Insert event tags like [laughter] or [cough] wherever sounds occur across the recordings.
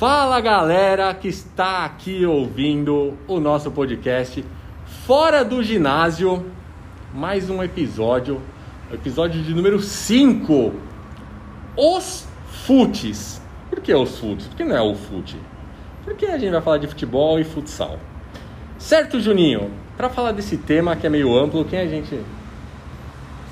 Fala galera que está aqui ouvindo o nosso podcast Fora do Ginásio, mais um episódio, episódio de número 5. Os futes. Por que os futes? Por que não é o fute? Porque a gente vai falar de futebol e futsal. Certo, Juninho? Para falar desse tema que é meio amplo, quem a gente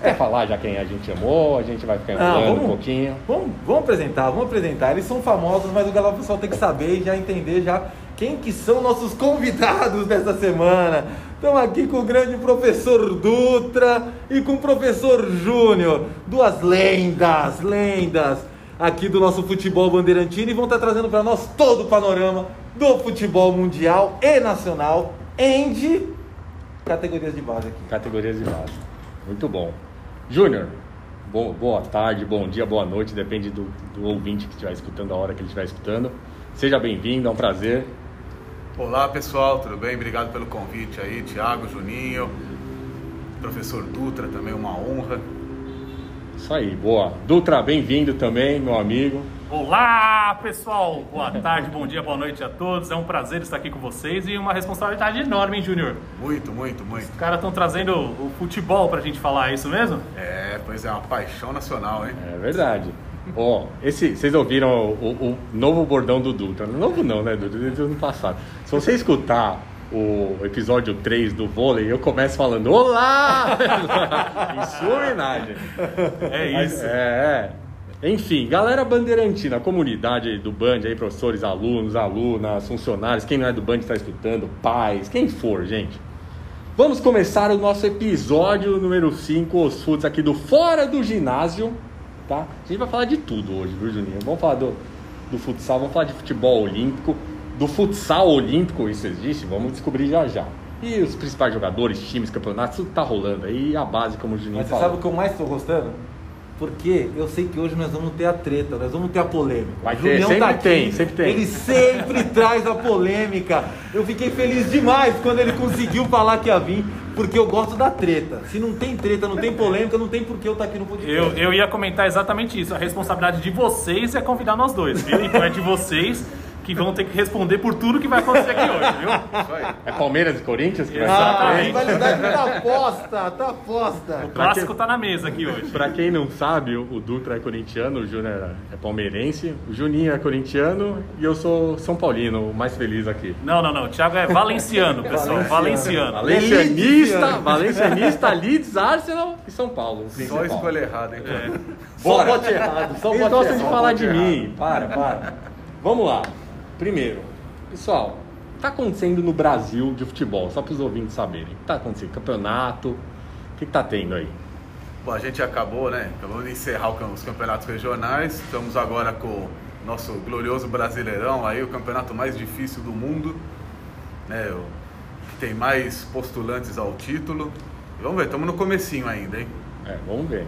Quer falar já quem a gente amou? A gente vai ficar Ah, enrolando vamos- um pouquinho. Vamos, vamos apresentar, vamos apresentar. Eles são famosos, mas o galera pessoal tem que saber e já entender já quem que são nossos convidados [laughs] dessa semana. Estamos aqui com o grande professor Dutra e com o professor Júnior, duas lendas, lendas aqui do nosso futebol bandeirantino e vão estar trazendo para nós todo o panorama do futebol mundial e nacional em de categorias de base aqui. Categorias de base. Muito bom. Júnior, bo- boa tarde, bom dia, boa noite, depende do, do ouvinte que estiver escutando, a hora que ele estiver escutando. Seja bem-vindo, é um prazer. Olá pessoal, tudo bem? Obrigado pelo convite aí, Thiago, Juninho, professor Dutra, também uma honra. Isso aí, boa. Dutra, bem-vindo também, meu amigo. Olá, pessoal! Boa tarde, bom dia, boa noite a todos. É um prazer estar aqui com vocês e uma responsabilidade enorme, hein, Júnior? Muito, muito, muito. Os caras estão trazendo o futebol pra gente falar, é isso mesmo? É, pois é, uma paixão nacional, hein? É verdade. Ó, esse, vocês ouviram o, o novo bordão do Dutra? Novo não, né, Dutra? Desde o ano passado. Se você escutar o episódio 3 do vôlei, eu começo falando Olá! [laughs] em sua homenagem. É isso. É, é. Enfim, galera bandeirantina, comunidade do Band, aí, professores, alunos, alunas, funcionários, quem não é do Band está escutando, pais, quem for, gente. Vamos começar o nosso episódio número 5, os foods aqui do Fora do Ginásio, tá? A gente vai falar de tudo hoje, viu, Juninho? Vamos falar do, do futsal, vamos falar de futebol olímpico, do futsal olímpico, isso existe? Vamos descobrir já já. E os principais jogadores, times, campeonatos, tudo tá rolando aí, a base, como o Juninho Mas você falou. sabe o que eu mais estou gostando? Porque eu sei que hoje nós vamos ter a treta, nós vamos ter a polêmica. Vai ter, Julião sempre tá aqui, tem, sempre tem. Ele sempre [laughs] traz a polêmica. Eu fiquei feliz demais quando ele conseguiu falar que ia vir, porque eu gosto da treta. Se não tem treta, não tem polêmica, não tem por que eu estar aqui no podcast. Eu, eu ia comentar exatamente isso. A responsabilidade de vocês é convidar nós dois, viu? Então é de vocês que vão ter que responder por tudo que vai acontecer aqui hoje, viu? Isso aí. É Palmeiras e Corinthians que vai Ah, a Exatamente. rivalidade tá aposta, tá aposta. O clássico tá na mesa aqui hoje. Pra quem não sabe, o o Dutra é corintiano, o Júnior é palmeirense, o Juninho é corintiano e eu sou São Paulino, o mais feliz aqui. Não, não, não. O Thiago é valenciano, pessoal. Valenciano. Valencianista, valencianista, Leeds, Arsenal e São Paulo. Só escolha errada, hein? É. Só bote errado, só Eles bote gostam de errado. falar bote de errado. mim. Para, para. Vamos lá. Primeiro, pessoal, o que está acontecendo no Brasil de futebol? Só para os ouvintes saberem. O que está acontecendo? Campeonato? O que está tendo aí? Bom, a gente acabou, né? Acabamos de encerrar os campeonatos regionais. Estamos agora com o nosso glorioso Brasileirão, aí o campeonato mais difícil do mundo, né? O que tem mais postulantes ao título. Vamos ver, estamos no comecinho ainda, hein? É, vamos ver.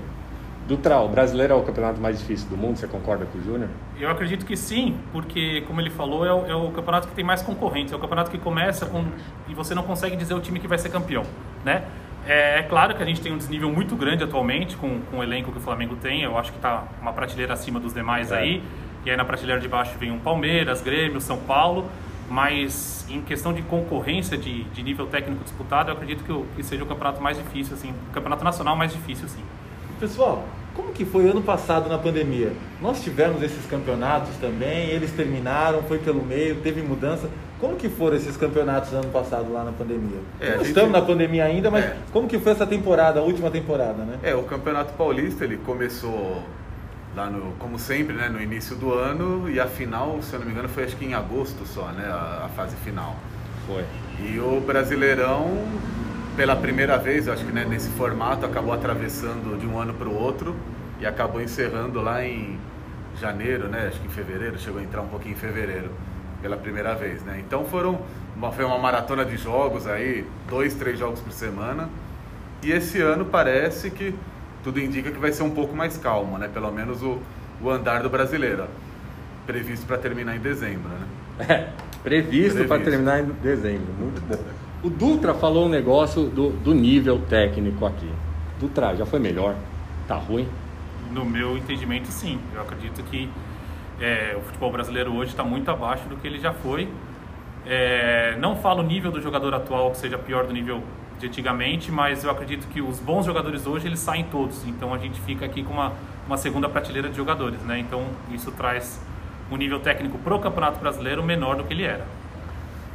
Dutra, o brasileiro é o campeonato mais difícil do mundo, você concorda com o Júnior? Eu acredito que sim, porque, como ele falou, é o, é o campeonato que tem mais concorrentes. É o campeonato que começa com. e você não consegue dizer o time que vai ser campeão, né? É, é claro que a gente tem um desnível muito grande atualmente com, com o elenco que o Flamengo tem. Eu acho que está uma prateleira acima dos demais É. aí. E aí na prateleira de baixo vem um Palmeiras, Grêmio, São Paulo. Mas em questão de concorrência de, de nível técnico disputado, eu acredito que, que seja o campeonato mais difícil, assim. O campeonato nacional mais difícil, sim. Pessoal, como que foi ano passado na pandemia? Nós tivemos esses campeonatos também, eles terminaram, foi pelo meio, teve mudança. Como que foram esses campeonatos ano passado lá na pandemia? É, gente- estamos na pandemia ainda, mas É. como que foi essa temporada, a última temporada, né? É, o Campeonato Paulista ele começou lá no, como sempre, né, no início do ano e a final, se eu não me engano, foi acho que em agosto só, né, a, a fase final. Foi. E o Brasileirão, pela primeira vez, acho que né, nesse formato, acabou atravessando de um ano para o outro e acabou encerrando lá em janeiro, né, acho que em fevereiro, chegou a entrar um pouquinho em fevereiro pela primeira vez, né. Então foram uma, foi uma maratona de jogos aí, dois, três jogos por semana. E esse ano parece que tudo indica que vai ser um pouco mais calmo, né? Pelo menos o, o andar do brasileiro. Previsto para terminar em dezembro, né? É, previsto para Previsto. terminar em dezembro. Muito bom. O Dutra falou um negócio do, do nível técnico aqui. Dutra, já foi melhor? Tá ruim? No meu entendimento, sim. Eu acredito que É, o futebol brasileiro hoje está muito abaixo do que ele já foi. É, não falo o nível do jogador atual que seja pior do nível de antigamente, mas eu acredito que os bons jogadores hoje eles saem todos. Então a gente fica aqui com uma, uma segunda prateleira de jogadores, né? Então isso traz um nível técnico pro Campeonato Brasileiro menor do que ele era.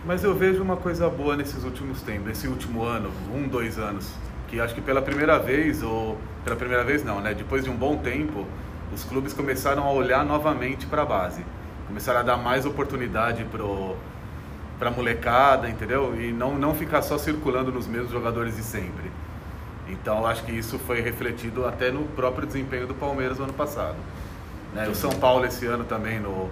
Mas eu vejo uma coisa boa nesses últimos tempos, nesse último ano, um, dois anos, que acho que pela primeira vez, ou pela primeira vez não, né? Depois de um bom tempo, os clubes começaram a olhar novamente para a base, começaram a dar mais oportunidade pro para molecada, entendeu? E não não ficar só circulando nos mesmos jogadores de sempre. Então acho que isso foi refletido até no próprio desempenho do Palmeiras no ano passado. Né? O São Paulo esse ano também no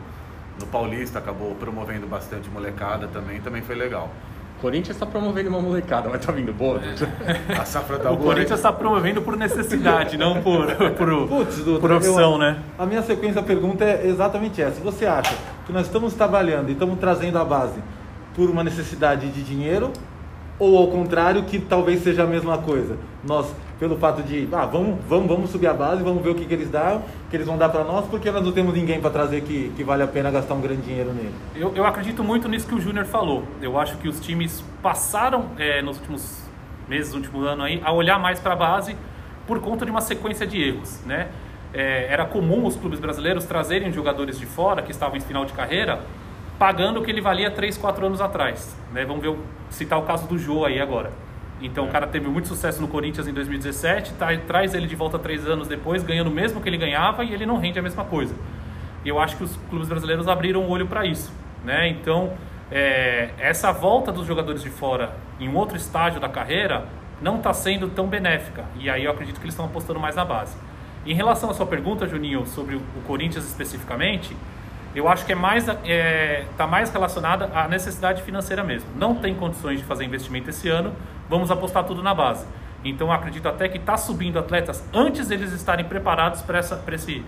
no Paulista acabou promovendo bastante molecada também, também foi legal. O Corinthians está promovendo uma molecada, mas tá vindo boa. [laughs] A safra tá o boa. Corinthians está promovendo por necessidade, não por, [laughs] por, Dutra, por opção, eu- né? A minha sequência da pergunta é exatamente essa. Você acha que nós estamos trabalhando e estamos trazendo a base por uma necessidade de dinheiro ou ao contrário, que talvez seja a mesma coisa? Nós, pelo fato de, ah, vamos, vamos, vamos subir a base, vamos ver o que, que eles dão, que eles vão dar para nós, porque nós não temos ninguém para trazer que, que vale a pena gastar um grande dinheiro nele. Eu, eu acredito muito nisso que o Júnior falou. Eu acho que os times passaram é, nos últimos meses, no último ano aí, a olhar mais para a base por conta de uma sequência de erros, né? É, era comum os clubes brasileiros trazerem jogadores de fora que estavam em final de carreira pagando o que ele valia 3, 4 anos atrás. Né? Vamos ver, citar o caso do Jô aí agora. Então o cara teve muito sucesso no Corinthians em 2017, tá- traz ele de volta três anos depois, ganhando o mesmo que ele ganhava e ele não rende a mesma coisa. E eu acho que os clubes brasileiros abriram o olho para isso. Né? Então, é, essa volta dos jogadores de fora em um outro estágio da carreira não está sendo tão benéfica. E aí eu acredito que eles estão apostando mais na base. Em relação à sua pergunta, Juninho, sobre o Corinthians especificamente, eu acho que é mais é, tá mais relacionada à necessidade financeira mesmo. Não tem condições de fazer investimento esse ano, vamos apostar tudo na base. Então acredito até que está subindo atletas antes deles estarem preparados para essa, pra esse,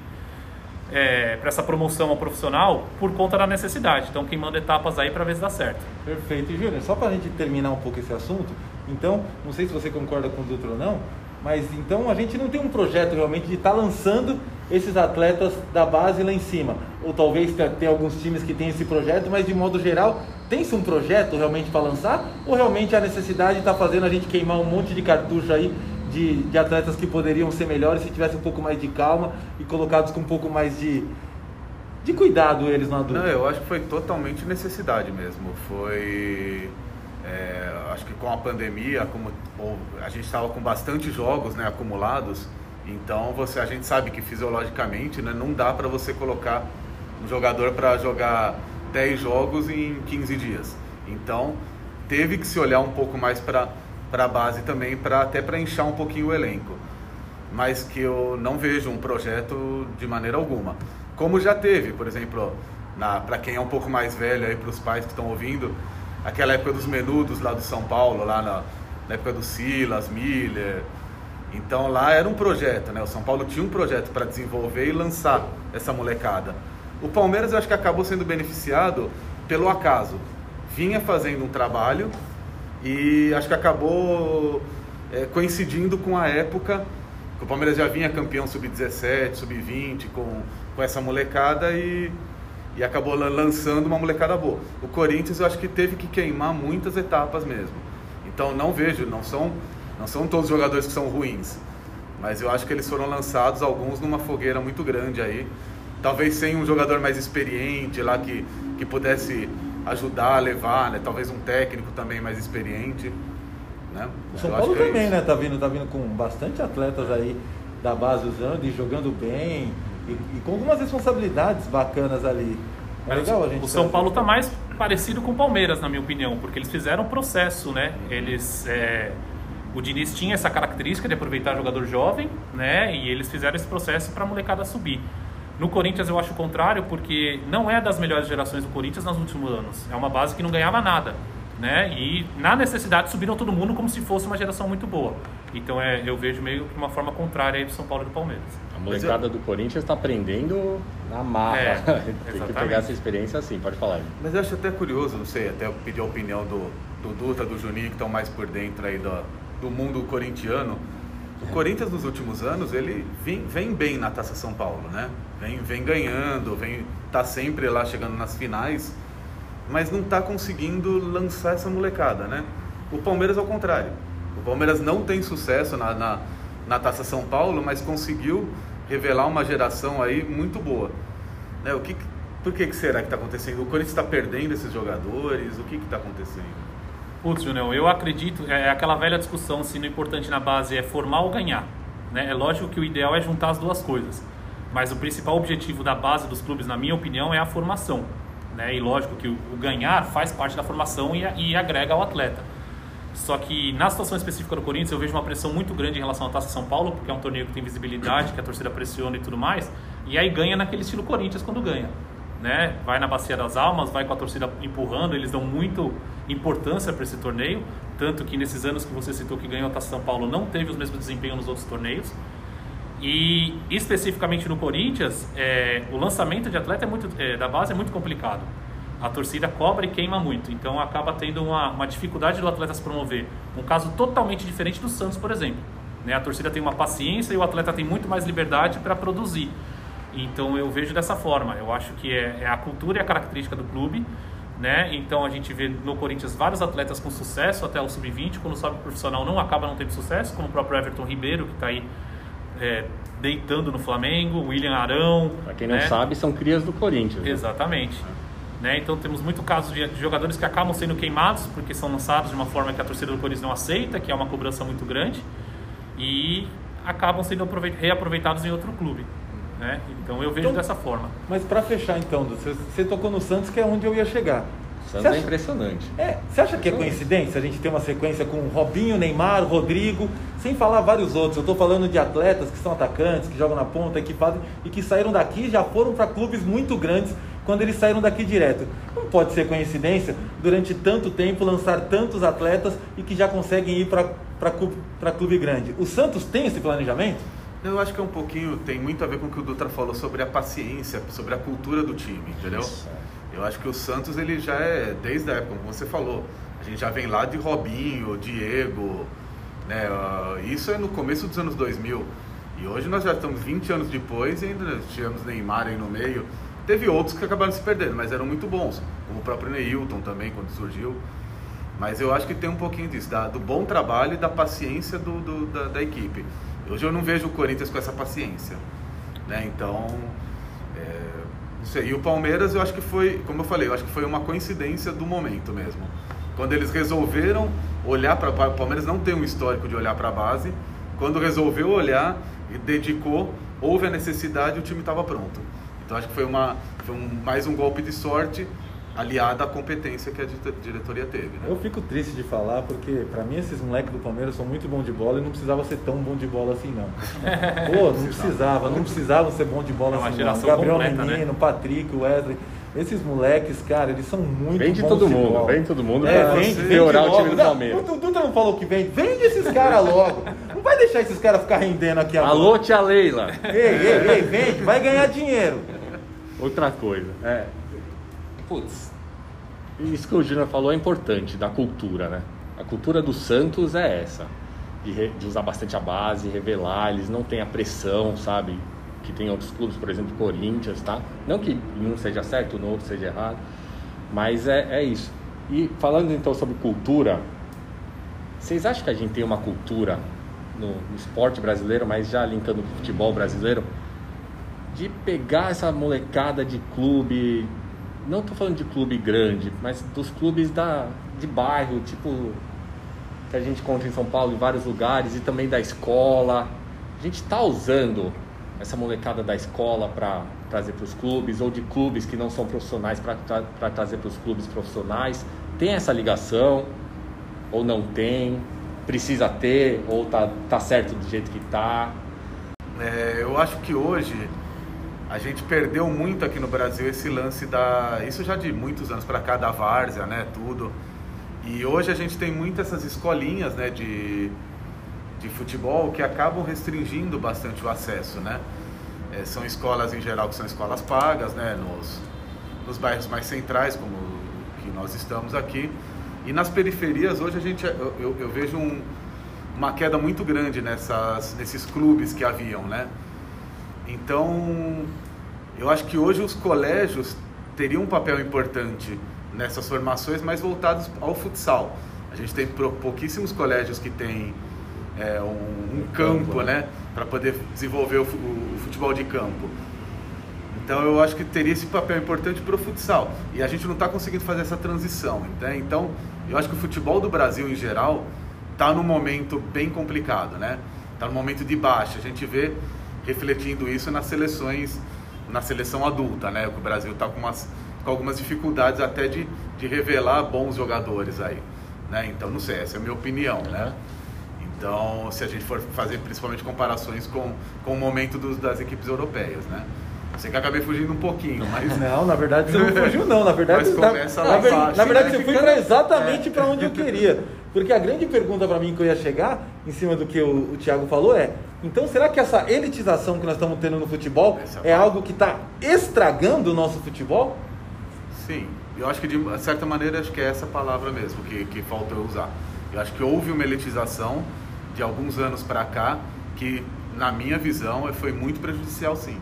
é, pra essa promoção ao profissional por conta da necessidade. Então queimando etapas aí para ver se dá certo. Perfeito. Júnior, só para a gente terminar um pouco esse assunto, então, não sei se você concorda com o Dutra ou não, mas então a gente não tem um projeto realmente de estar lançando esses atletas da base lá em cima. Ou talvez te- tenha alguns times que têm esse projeto, mas de modo geral, tem-se um projeto realmente para lançar? Ou realmente a necessidade está fazendo a gente queimar um monte de cartucho aí de, de atletas que poderiam ser melhores se tivesse um pouco mais de calma e colocados com um pouco mais de, de cuidado eles na dúvida? Não, eu acho que foi totalmente necessidade mesmo. Foi. É, acho que com a pandemia, como a gente estava com bastante jogos né, acumulados, então você, a gente sabe que fisiologicamente né, não dá para você colocar um jogador para jogar 10 jogos em 15 dias. Então teve que se olhar um pouco mais para a base também, pra, até para inchar um pouquinho o elenco mas que eu não vejo um projeto de maneira alguma. Como já teve, por exemplo, para quem é um pouco mais velho para os pais que estão ouvindo, aquela época dos menudos lá do São Paulo, lá na, na época do Silas, Miller. Então lá era um projeto, né? O São Paulo tinha um projeto para desenvolver e lançar essa molecada. O Palmeiras eu acho que acabou sendo beneficiado pelo acaso. Vinha fazendo um trabalho e acho que acabou é, coincidindo com a época que o Palmeiras já vinha campeão sub-17, sub-20 com, com essa molecada e, e acabou lan- lançando uma molecada boa. O Corinthians eu acho que teve que queimar muitas etapas mesmo. Então não vejo, não são, não são todos os jogadores que são ruins, mas eu acho que eles foram lançados alguns numa fogueira muito grande aí. Talvez sem um jogador mais experiente lá que, que pudesse ajudar a levar, né? Talvez um técnico também mais experiente. Né? O São Eu Paulo é também, isso. né? Tá vindo, tá vindo com bastante atletas aí da base usando e jogando bem e, e com algumas responsabilidades bacanas ali. É legal a gente. o São trazer. Paulo está mais parecido com o Palmeiras, na minha opinião, porque eles fizeram um processo, né? Eles, é, o Diniz tinha essa característica de aproveitar jogador jovem, né? E eles fizeram esse processo para a molecada subir. No Corinthians eu acho o contrário, porque não é das melhores gerações do Corinthians nos últimos anos. É uma base que não ganhava nada, né? E na necessidade subiram todo mundo como se fosse uma geração muito boa. Então é, eu vejo meio que uma forma contrária aí do São Paulo e do Palmeiras. A molecada do Corinthians está aprendendo na marra. É, [laughs] Tem que pegar essa experiência assim, pode falar. Mas eu acho até curioso, não sei, até pedir a opinião do, do Dutra, do Juninho, que estão mais por dentro aí do, do mundo corintiano. O Corinthians nos últimos anos, ele vem, vem bem na Taça São Paulo, né? Vem, vem ganhando, vem tá sempre lá chegando nas finais, mas não está conseguindo lançar essa molecada, né? O Palmeiras ao contrário. O Palmeiras não tem sucesso na, na, na Taça São Paulo, mas conseguiu revelar uma geração aí muito boa. Né? O que, por que, que será que está acontecendo? O Corinthians está perdendo esses jogadores? O que está acontecendo? Putz, Junel, eu acredito, é aquela velha discussão se o importante na base é formar ou ganhar. Né? É lógico que o ideal é juntar as duas coisas. Mas o principal objetivo da base dos clubes, na minha opinião, é a formação. Né? E lógico que o, ganhar faz parte da formação e, e, agrega ao atleta. Só que na situação específica do Corinthians, eu vejo uma pressão muito grande em relação à Taça São Paulo, porque é um torneio que tem visibilidade, que a torcida pressiona e tudo mais. E aí ganha naquele estilo Corinthians quando ganha né? Vai na bacia das almas, vai com a torcida empurrando, eles dão muito importância para esse torneio, tanto que nesses anos que você citou que ganhou a Taça São Paulo não teve os mesmos desempenhos nos outros torneios. E especificamente no Corinthians, é, o lançamento de atleta é muito, é, da base é muito complicado. A torcida cobra e queima muito, então acaba tendo uma, uma dificuldade do atleta se promover. Um caso totalmente diferente do Santos, por exemplo. Né? A torcida tem uma paciência e o atleta tem muito mais liberdade para produzir. Então eu vejo dessa forma. Eu acho que é, é, a cultura e a característica do clube. Né? Então a gente vê no Corinthians vários atletas com sucesso até o sub-20, quando sobe profissional não acaba não tendo sucesso, como o próprio Everton Ribeiro, que está aí é, deitando no Flamengo, William Arão. Para quem não né? sabe, são crias do Corinthians. Né? Exatamente. Né? Então temos muito casos de, de, jogadores que acabam sendo queimados porque são lançados de uma forma que a torcida do Corinthians não aceita, que é uma cobrança muito grande, e acabam sendo reaproveitados em outro clube. Né? Então eu vejo então, dessa forma. Mas para fechar então, você, você tocou no Santos, que é onde eu ia chegar. Santos acha, é impressionante. É, você acha que é coincidência a gente ter uma sequência com Robinho, Neymar, Rodrigo, sem falar vários outros? Eu estou falando de atletas que são atacantes, que jogam na ponta, que fazem e que saíram daqui e já foram para clubes muito grandes quando eles saíram daqui direto. Não pode ser coincidência durante tanto tempo lançar tantos atletas e que já conseguem ir para clube grande. O Santos tem esse planejamento? Eu acho que é um pouquinho, tem muito a ver com o que o Dutra falou sobre a paciência, sobre a cultura do time, entendeu? Isso. Eu acho que o Santos, ele já é, desde a época, como você falou, a gente já vem lá de Robinho, Diego, né? Isso é no começo dos anos 2000. E hoje nós já estamos 20 anos depois e ainda tivemos Neymar aí no meio. Teve outros que acabaram se perdendo, mas eram muito bons, como o próprio Neilton também, quando surgiu. Mas eu acho que tem um pouquinho disso, da, do bom trabalho e da paciência do, do da, da equipe. Hoje eu não vejo o Corinthians com essa paciência. Né? Então. E o Palmeiras, eu acho que foi, como eu falei, eu acho que foi uma coincidência do momento mesmo. Quando eles resolveram olhar para o Palmeiras não tem um histórico de olhar para a base. Quando resolveu olhar e dedicou, houve a necessidade o time estava pronto. Então acho que foi, uma, foi um, mais um golpe de sorte aliada à competência que a diretoria teve. Né? Eu fico triste de falar porque para mim esses moleques do Palmeiras são muito bom de bola e não precisava ser tão bom de bola assim não. [laughs] Pô, não precisava, não precisava ser bom de bola é assim não. Gabriel completa, né? Menino, né? Patrick, Wesley. Esses moleques, cara, eles são muito vende bons todo de mundo, bola. Vende todo mundo é, pra vende, piorar o time do Palmeiras. o Dutra não falou que vende. Vende esses caras logo. Não vai deixar esses caras ficar rendendo aqui agora. Alô, tia Leila. Ei, ei, ei, vende. Vai ganhar dinheiro. Outra coisa. É. Putz, isso que o Júnior falou é importante, da cultura, né? A cultura do Santos é essa, de, re, de, usar bastante a base, revelar, eles não têm a pressão, sabe? Que tem outros clubes, por exemplo, Corinthians, tá? Não que um seja certo, no outro seja errado, mas é, é isso. E falando então sobre cultura, vocês acham que a gente tem uma cultura no, no esporte brasileiro, mas já linkando com o futebol brasileiro, de pegar essa molecada de clube, não estou falando de clube grande, mas dos clubes da, de bairro, tipo que a gente encontra em São Paulo em vários lugares e também da escola. A gente está usando essa molecada da escola para trazer para os clubes ou de clubes que não são profissionais para tra trazer para os clubes profissionais. Tem essa ligação ou não tem? Precisa ter ou tá, tá certo do jeito que tá? É, eu acho que hoje a gente perdeu muito aqui no Brasil esse lance da. Isso já de muitos anos para cá, da várzea, né? Tudo. E hoje a gente tem muitas essas escolinhas, né? De, de futebol que acabam restringindo bastante o acesso, né? É, são escolas em geral que são escolas pagas, né? Nos, nos bairros mais centrais, como que nós estamos aqui. E nas periferias, hoje a gente, eu, eu, eu vejo um, uma queda muito grande nessas, nesses clubes que haviam, né? Então, eu acho que hoje os colégios teriam um papel importante nessas formações, mais voltados ao futsal. A gente tem pouquíssimos colégios que têm é, um, um, campo, né, para poder desenvolver o, o, futebol de campo. Então eu acho que teria esse papel importante para o futsal e a gente não está conseguindo fazer essa transição. Né? Então eu acho que o futebol do Brasil em geral está num momento bem complicado, né? Está num momento de baixa. A gente vê refletindo isso nas seleções, na seleção adulta, né? O Brasil está com, com algumas dificuldades até de, de revelar bons jogadores aí, né? Então não sei, essa é a minha opinião, né? Então, se a gente for fazer principalmente comparações com, com o momento dos, das equipes europeias, né? Sei que acabei fugindo um pouquinho, [laughs] mas. Não, na verdade você não [laughs] fugiu, não. Na verdade, mas começa na, lá na, embaixo, na verdade né? você foi exatamente é. para onde eu queria. [laughs] Porque a grande pergunta para mim que eu ia chegar, em cima do que o, o Thiago falou, é: então será que essa elitização que nós estamos tendo no futebol é algo que está estragando o nosso futebol? Sim, eu acho que de certa maneira acho que é essa palavra mesmo que, que falta eu usar. Eu acho que houve uma elitização de alguns anos para cá que, na minha visão, foi muito prejudicial, sim.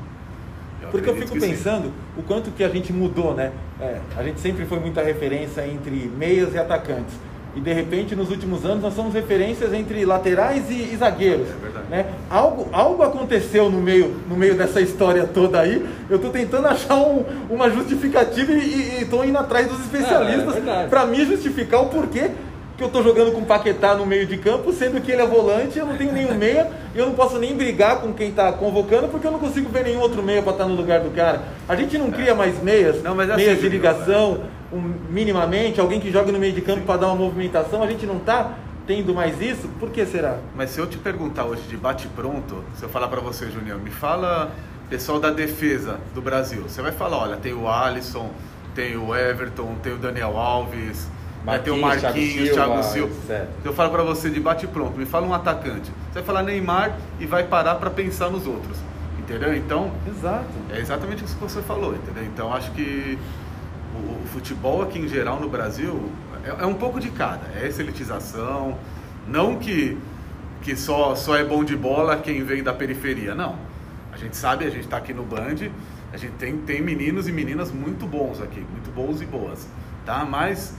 Eu Porque eu fico pensando sim. o quanto que a gente mudou, né? É, a gente sempre foi muita referência entre meias e atacantes. E de repente, nos últimos anos, nós somos referências entre laterais e, e zagueiros. É verdade. Né? Algo, algo aconteceu no meio, no meio dessa história toda aí. Eu estou tentando achar um, uma justificativa e estou indo atrás dos especialistas é, é para me justificar o porquê que eu estou jogando com o Paquetá no meio de campo, sendo que ele é volante, eu não tenho nenhum meia, e eu não posso nem brigar com quem está convocando, porque eu não consigo ver nenhum outro meia para estar tá no lugar do cara. A gente não cria mais meias, não, mas é meias assim, de ligação, um, minimamente, alguém que joga no meio de campo para dar uma movimentação, a gente não está tendo mais isso? Por que será? Mas se eu te perguntar hoje de bate-pronto, se eu falar para você, Junior, me fala pessoal da defesa do Brasil, você vai falar, olha, tem o Alisson, tem o Everton, tem o Daniel Alves vai ter o Marquinhos, Thiago Silva. Silva. Eu falo para você de bate pronto, me fala um atacante. Você vai falar Neymar e vai parar para pensar nos outros. Entendeu? Então, Exato. é exatamente isso que você falou, entendeu? Então, acho que o, o futebol aqui em geral no Brasil é, é, um pouco de cada. É essa elitização, não que, que só, só é bom de bola quem vem da periferia, não. A gente sabe, a gente está aqui no Band, a gente tem, tem meninos e meninas muito bons aqui, muito bons e boas, tá? Mas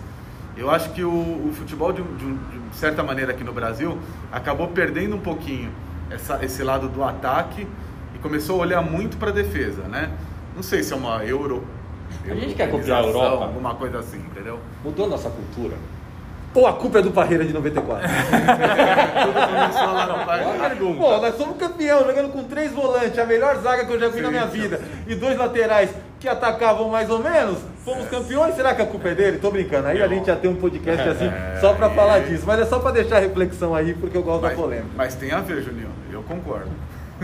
eu acho que o, o futebol, de, de, de, certa maneira, aqui no Brasil, acabou perdendo um pouquinho essa, esse lado do ataque e começou a olhar muito para a defesa, né? Não sei se é uma euro. A gente quer copiar a Europa. Alguma coisa assim, entendeu? Mudou nossa cultura. Ou a culpa é do Parreira de 94? Tudo começou lá no Pô, nós somos campeão, jogando com três volantes, a melhor zaga que eu já vi Sim, na minha vida, e dois laterais que atacavam mais ou menos. Fomos campeões, será que a culpa é dele? Tô brincando. Aí a gente já tem um podcast assim só para falar disso. Mas é só para deixar a reflexão aí, porque eu gosto mas, da polêmica. Mas tem a ver, Juninho. Eu concordo.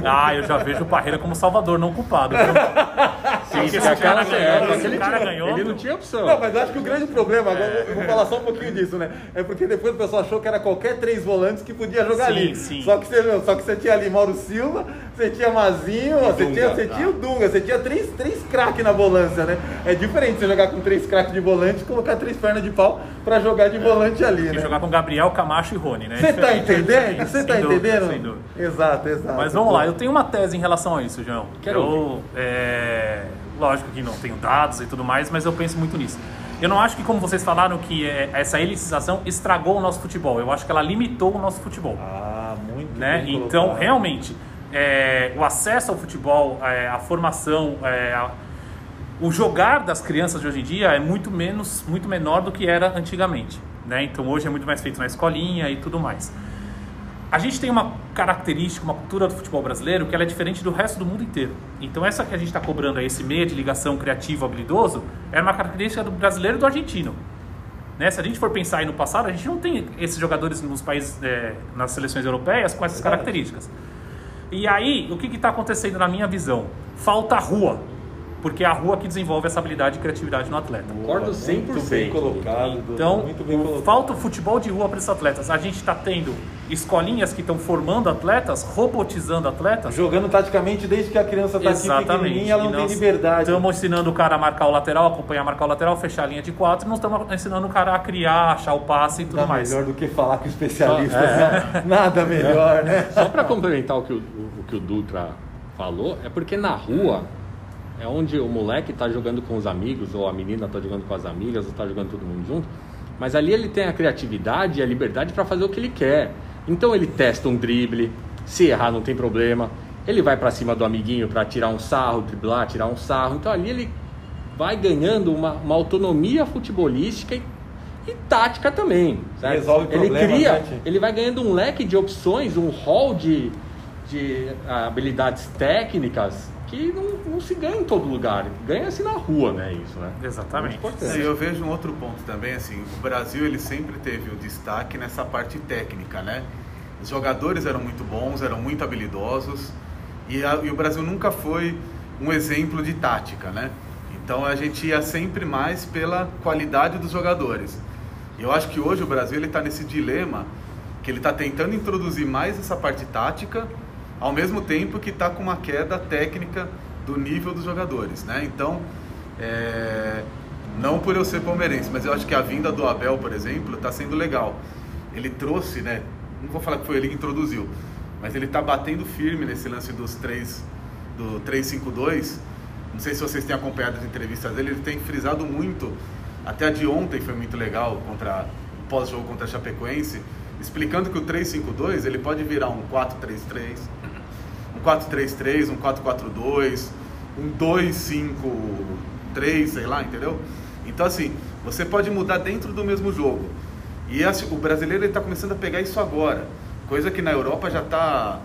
Ah, eu já vejo o Parreira como salvador, não culpado. [laughs] Sim, se o cara ganhou, se o cara ganhou, ele não tinha opção. Não, mas acho que o grande problema, agora eu vou falar só um pouquinho disso, né? É porque depois o pessoal achou que era qualquer três volantes que podia jogar sim, ali. Sim. Só que você, só que você tinha ali Mauro Silva, você tinha Mazinho, você tinha, você tinha o Dunga, você tinha três, três craques na volância, né? É diferente você jogar com três craques de volante e colocar três pernas de pau pra jogar de volante ali, né? E jogar com Gabriel, Camacho e Rony, né? Você tá entendendo? Você tá entendendo? Sem dúvida. Exato, exato. Mas vamos lá, eu tenho uma tese em relação a isso, João. Quero eu, é, lógico que não tenho dados e tudo mais, mas eu penso muito nisso. Eu não acho que, como vocês falaram, que é, essa elitização estragou o nosso futebol. Eu acho que ela limitou o nosso futebol. Ah, muito né? Então, realmente, é, o acesso ao futebol, é, a formação, é, a, o jogar das crianças de hoje em dia é muito menos, muito menor do que era antigamente. Né? Então, hoje é muito mais feito na escolinha e tudo mais. A gente tem uma característica, uma cultura do futebol brasileiro que ela é diferente do resto do mundo inteiro. Então essa que a gente está cobrando aí, esse meia de ligação criativo, habilidoso, é uma característica do brasileiro e do argentino. Né? Se a gente for pensar aí no passado, a gente não tem esses jogadores nos países, é, nas seleções europeias com essas características. E aí, o que está acontecendo na minha visão? Falta rua. Porque é a rua que desenvolve essa habilidade e criatividade no atleta. Concordo 100%. Muito bem colocado. Então, muito bem o- colocado. falta o futebol de rua para esses atletas. A gente está tendo escolinhas que estão formando atletas, robotizando atletas. Jogando taticamente desde que a criança tá aqui pequenininha, ela não tem liberdade. Estamos ensinando o cara a marcar o lateral, acompanhar, marcar o lateral, fechar a linha de quatro. Não estamos ensinando o cara a criar, achar o passe e tudo Nada mais. melhor do que falar com especialistas, Só- é. né? Nada melhor, né? Só para complementar o que o, o- o que o Dutra falou, é porque na rua é onde o moleque tá jogando com os amigos, ou a menina tá jogando com as amigas, ou tá jogando todo mundo junto. Mas ali ele tem a criatividade e a liberdade para fazer o que ele quer. Então ele testa um drible, se errar não tem problema. Ele vai para cima do amiguinho para tirar um sarro, driblar, tirar um sarro. Então ali ele vai ganhando uma, uma autonomia futebolística e, e tática também. certo? Resolve ele problemas, cria, né, ele vai ganhando um leque de opções, um hall de, de habilidades técnicas que não, não se ganha em todo lugar. Ganha-se na rua, né? Isso, né? Exatamente. Sim, eu vejo um outro ponto também, assim, o Brasil ele sempre teve o destaque nessa parte técnica, né? Os jogadores eram muito bons, eram muito habilidosos e, a- e o Brasil nunca foi um exemplo de tática, né? Então a gente ia sempre mais pela qualidade dos jogadores. E eu acho que hoje o Brasil ele está nesse dilema que ele está tentando introduzir mais essa parte tática, ao mesmo tempo que está com uma queda técnica do nível dos jogadores, né? Então, é, não por eu ser palmeirense, mas eu acho que a vinda do Abel, por exemplo, está sendo legal. Ele trouxe, né? Não vou falar que foi ele que introduziu, mas ele está batendo firme nesse lance dos três, do 3-5-2. Não sei se vocês têm acompanhado as entrevistas dele, ele tem frisado muito. Até a de ontem foi muito legal contra pós-jogo contra a Chapecoense, explicando que o 3-5-2 ele pode virar um 4-3-3, um 4-3-3, um 4-4-2, um 2-5-3, sei lá, entendeu? Então, assim, você pode mudar dentro do mesmo jogo. E assim, o brasileiro está começando a pegar isso agora, coisa que na Europa já está.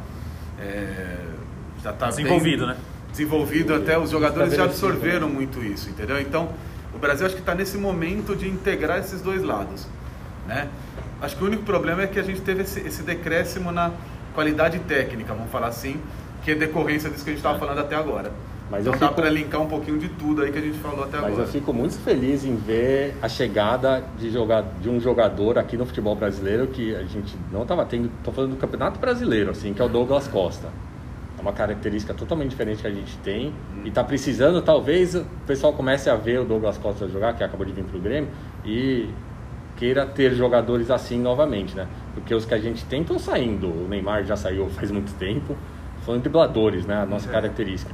já tá bem Desenvolvido, né? Desenvolvido, até os jogadores já Estabelecido, absorveram muito isso, entendeu? Então, o Brasil acho que está nesse momento de integrar esses dois lados, né? Acho que o único problema é que a gente teve esse, esse decréscimo na qualidade técnica, vamos falar assim, que é decorrência disso que a gente estava falando até agora. Mas então dá fico- para linkar um pouquinho de tudo aí que a gente falou até Mas agora. eu fico muito feliz em ver a chegada de, joga- de um jogador aqui no futebol brasileiro que a gente não estava tendo. Estou falando do Campeonato Brasileiro, assim, que é o Douglas Costa. É uma característica totalmente diferente que a gente tem e está precisando, talvez o pessoal comece a ver o Douglas Costa jogar, que acabou de vir para o Grêmio, e queira ter jogadores assim novamente, né? Porque os que a gente tem estão saindo. O Neymar já saiu faz muito tempo. São dribladores, né? A nossa característica.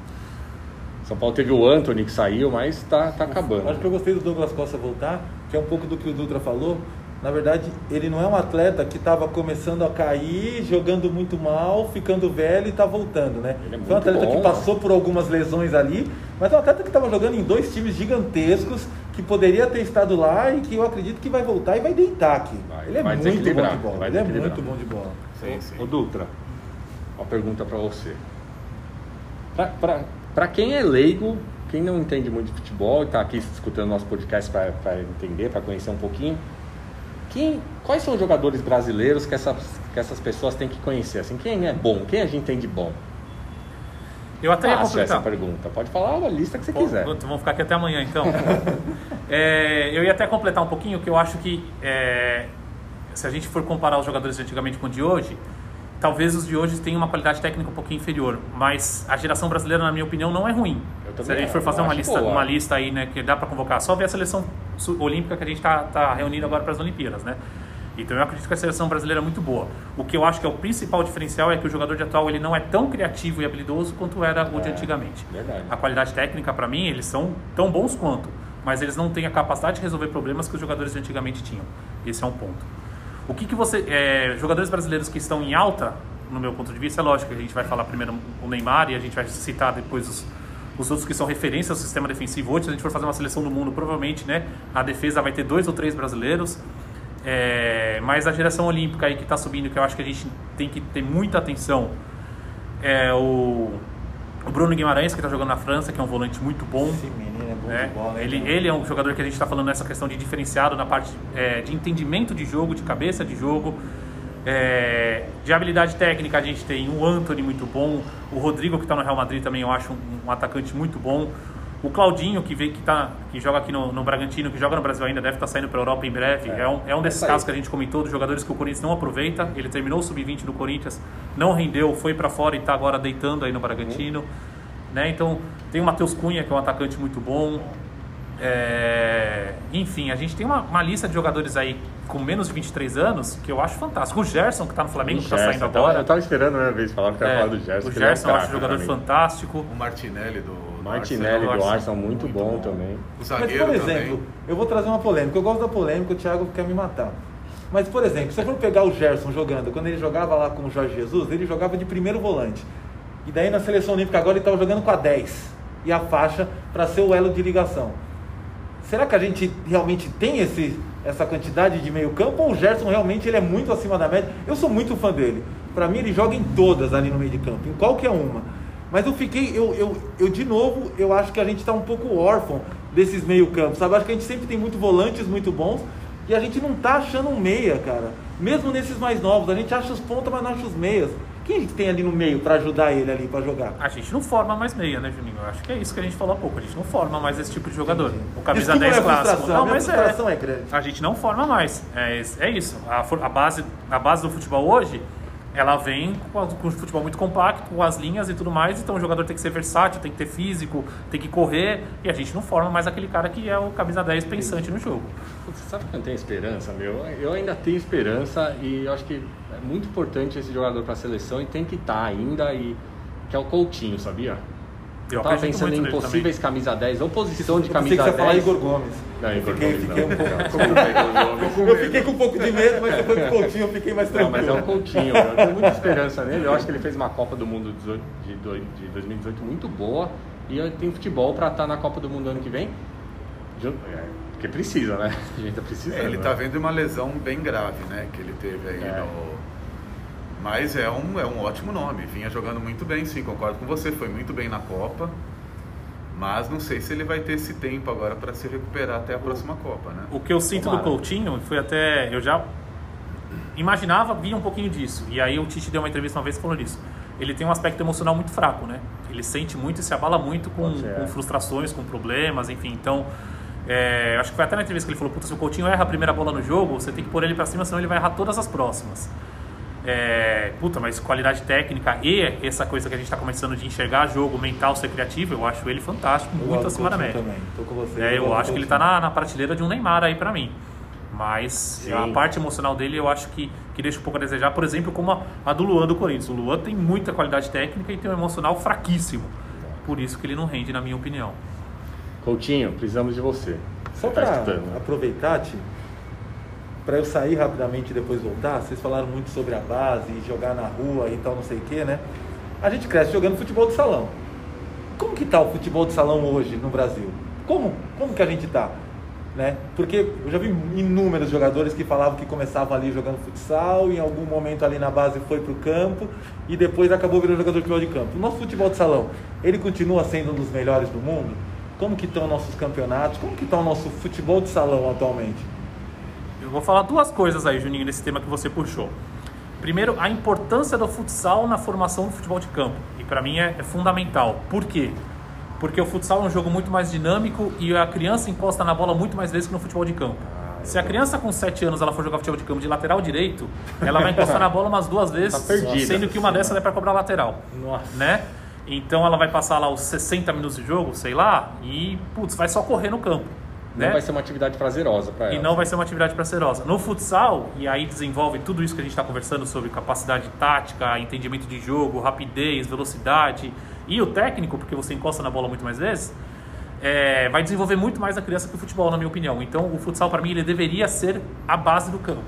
São Paulo teve o Anthony que saiu, mas tá, tá acabando. Acho que eu gostei do Douglas Costa voltar, que é um pouco do que o Dutra falou. Na verdade, ele não é um atleta que estava começando a cair, jogando muito mal, ficando velho e está voltando, né? Ele é Foi um atleta bom, que passou por algumas lesões ali, mas é um atleta que estava jogando em dois times gigantescos, que poderia ter estado lá e que eu acredito que vai voltar e vai deitar aqui. Vai, ele é muito bom de bola. Ele é muito bom de bola. Sim, sim. Ô Dutra, uma pergunta pra você. Pra quem é leigo, quem não entende muito de futebol e tá aqui escutando nosso podcast pra entender, pra conhecer um pouquinho, quem, quais são os jogadores brasileiros que essas, que essas pessoas têm que conhecer? Assim, quem é bom? Quem a gente tem de bom? Eu até ia Fácil essa completar. pergunta. Pode falar a lista que você Pô, quiser. Vamos ficar aqui até amanhã, então. [laughs] É, eu ia até completar um pouquinho, que eu acho que é, se a gente for comparar os jogadores antigamente com os de hoje, talvez os de hoje tenham uma qualidade técnica um pouquinho inferior, mas a geração brasileira, na minha opinião, não é ruim. Se a gente for acho, fazer uma lista, boa. uma lista aí, né, que dá para convocar, só ver a seleção olímpica que a gente está tá reunindo agora para as Olimpíadas, né? Então eu acredito que a seleção brasileira é muito boa. O que eu acho que é o principal diferencial é que o jogador de atual ele não é tão criativo e habilidoso quanto era o de É, antigamente. verdade. A qualidade técnica, para mim, eles são tão bons quanto, mas eles não têm a capacidade de resolver problemas que os jogadores de antigamente tinham. Esse é um ponto. O que, que você. é, jogadores brasileiros que estão em alta, no meu ponto de vista, é lógico a gente vai falar primeiro o Neymar e a gente vai citar depois os, os outros que são referências ao sistema defensivo. Hoje, se a gente for fazer uma seleção do mundo, provavelmente né, a defesa vai ter dois ou três brasileiros. É, mas a geração olímpica aí que está subindo, que eu acho que a gente tem que ter muita atenção, é o, o Bruno Guimarães, que está jogando na França, que é um volante muito bom. Bom né? bola. ele, cara? ele é um jogador que a gente está falando nessa questão de diferenciado na parte é, de entendimento de jogo, de cabeça de jogo. É, de habilidade técnica a gente tem o Anthony muito bom, o Rodrigo que está no Real Madrid também eu acho um, um atacante muito bom, O Claudinho, que, vê, que, tá, que joga aqui no, no Bragantino, que joga no Brasil ainda, deve estar saindo para a Europa em breve. É, é um, é um desses casos que a gente comentou, dos jogadores que o Corinthians não aproveita. Ele terminou o sub-20 do Corinthians, não rendeu, foi para fora e está agora deitando aí no Bragantino. Uhum. Né? Então, tem o Matheus Cunha, que é um atacante muito bom. É... Enfim, a gente tem uma, uma, lista de jogadores aí com menos de 23 anos que eu acho fantástico. O Gerson, que está no Flamengo, que está saindo agora. Eu estava esperando a vez falar que ia é, falar do Gerson. O Gerson é um eu acho um jogador fantástico. O Martinelli do Martinelli do Arsenal, muito, muito bom, bom, também. O zagueiro Mas, por exemplo, também. eu vou trazer uma polêmica. Eu gosto da polêmica, o Thiago quer me matar. Mas, por exemplo, se você for pegar o Gerson jogando, quando ele jogava lá com o Jorge Jesus, ele jogava de primeiro volante. E daí na seleção olímpica agora ele estava jogando com a 10 e a faixa para ser o elo de ligação. Será que a gente realmente tem esse, essa quantidade de meio campo ou o Gerson realmente ele é muito acima da média? Eu sou muito fã dele. Para mim ele joga em todas ali no meio de campo, em qualquer uma. Mas eu fiquei, eu, eu, eu de novo, eu acho que a gente está um pouco órfão desses meio campos, sabe? Acho que a gente sempre tem muito volantes muito bons e a gente não tá achando um meia, cara. Mesmo nesses mais novos, a gente acha os pontas, mas não acha os meias. Quem a gente tem ali no meio para ajudar ele ali para jogar? A gente não forma mais meia, né, Juninho? Eu acho que é isso que a gente falou há pouco. A gente não forma mais esse tipo de jogador. O camisa 10 é clássico. Não, mas é. é grande. A gente não forma mais. É, é isso. A, a, base, a base do futebol hoje ela vem com, um futebol muito compacto, com as linhas e tudo mais, então o jogador tem que ser versátil, tem que ter físico, tem que correr, e a gente não forma mais aquele cara que é o camisa 10 pensante no jogo. Você sabe que eu tenho esperança, meu? Eu ainda tenho esperança e eu acho que é muito importante esse jogador para a seleção e tem que estar tá ainda, e que é o Coutinho, sabia? Eu, eu tava pensando em possíveis camisa 10 ou posição de camisa 10. Você falar Igor Gomes. Não, Igor fiquei, Gomes fiquei Um pouco, eu fiquei com um pouco de medo, mas depois do Coutinho eu fiquei mais tranquilo. Não, mas é o Coutinho. Eu tenho muita esperança nele. Eu acho que ele fez uma Copa do Mundo de 2018 muito boa. E tem futebol para estar tá na Copa do Mundo ano que vem. É, porque precisa, né? A gente tá precisando. É, ele tá vendo uma lesão bem grave, né? Que ele teve aí é. no mas é um, é um ótimo nome. Vinha jogando muito bem, sim, concordo com você. Foi muito bem na Copa. Mas não sei se ele vai ter esse tempo agora para se recuperar até a próxima Copa, né? O que eu sinto Tomara. do Coutinho foi até. Eu já imaginava, via um pouquinho disso. E aí o Tite deu uma entrevista uma vez falando isso. Ele tem um aspecto emocional muito fraco, né? Ele sente muito e se abala muito com, com frustrações, com problemas, enfim. Então. É, acho que foi até na entrevista que ele falou: Puta, se o Coutinho erra a primeira bola no jogo, você tem que pôr ele para cima, senão ele vai errar todas as próximas é, puta, mas qualidade técnica e essa coisa que a gente está começando de enxergar jogo mental, ser criativo, eu acho ele fantástico, eu muito acima da média. Também. Tô com você, é, eu, eu acho que ele está na, na, prateleira de um Neymar aí para mim. Mas Sim. a parte emocional dele eu acho que, que deixa um pouco a desejar, por exemplo, como a, a do Luan do Corinthians. O Luan tem muita qualidade técnica e tem um emocional fraquíssimo. Por isso que ele não rende, na minha opinião. Coutinho, precisamos de você. Só tá para aproveitar, Tim, para eu sair rapidamente e depois voltar, vocês falaram muito sobre a base, jogar na rua e tal, não sei o que, né? A gente cresce jogando futebol de salão. Como que tá o futebol de salão hoje no Brasil? Como? Como que a gente tá? Né? Porque eu já vi inúmeros jogadores que falavam que começavam ali jogando futsal, e em algum momento ali na base foi para o campo e depois acabou virando jogador de futebol de campo. O nosso futebol de salão, ele continua sendo um dos melhores do mundo? Como que estão nossos campeonatos? Como que está o nosso futebol de salão atualmente? Vou falar duas coisas aí, Juninho, nesse tema que você puxou. Primeiro, a importância do futsal na formação do futebol de campo. E para mim é, é, fundamental. Por quê? Porque o futsal é um jogo muito mais dinâmico e a criança encosta na bola muito mais vezes que no futebol de campo. Se a criança com 7 anos ela for jogar futebol de campo de lateral direito, ela vai encostar na bola umas duas [laughs] vezes, tá perdida, sendo que uma dessas é para cobrar lateral. Nossa. Né? Então ela vai passar lá os 60 minutos de jogo, sei lá, e putz, vai só correr no campo. Não né? vai ser uma atividade prazerosa para ela. E não vai ser uma atividade prazerosa. No futsal, e aí desenvolve tudo isso que a gente está conversando sobre capacidade tática, entendimento de jogo, rapidez, velocidade e o técnico, porque você encosta na bola muito mais vezes, é, vai desenvolver muito mais a criança que o futebol, na minha opinião. Então, o futsal, para mim, ele deveria ser a base do campo.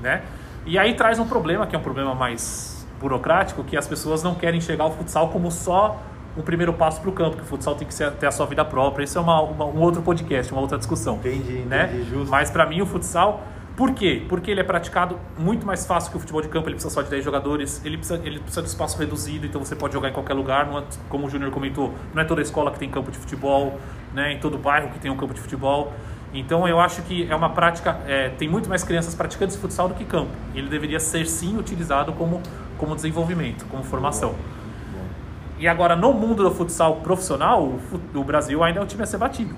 Né? E aí traz um problema, que é um problema mais burocrático, que as pessoas não querem enxergar o futsal como só um primeiro passo para o campo, que o futsal tem que ser, ter a sua vida própria. Isso é uma, uma, um outro podcast, uma outra discussão. Entendi, né? entendi, justo. Mas para mim o futsal, por quê? Porque ele é praticado muito mais fácil que o futebol de campo, ele precisa só de 10 jogadores, ele precisa, ele precisa de espaço reduzido, então você pode jogar em qualquer lugar, é, como o Júnior comentou, não é toda escola que tem campo de futebol, né? em todo bairro que tem um campo de futebol. Então eu acho que é uma prática, é, tem muito mais crianças praticantes de futsal do que campo. Ele deveria ser sim utilizado como, como desenvolvimento, como formação. E agora, no mundo do futsal profissional, o, o Brasil ainda é o time a ser batido.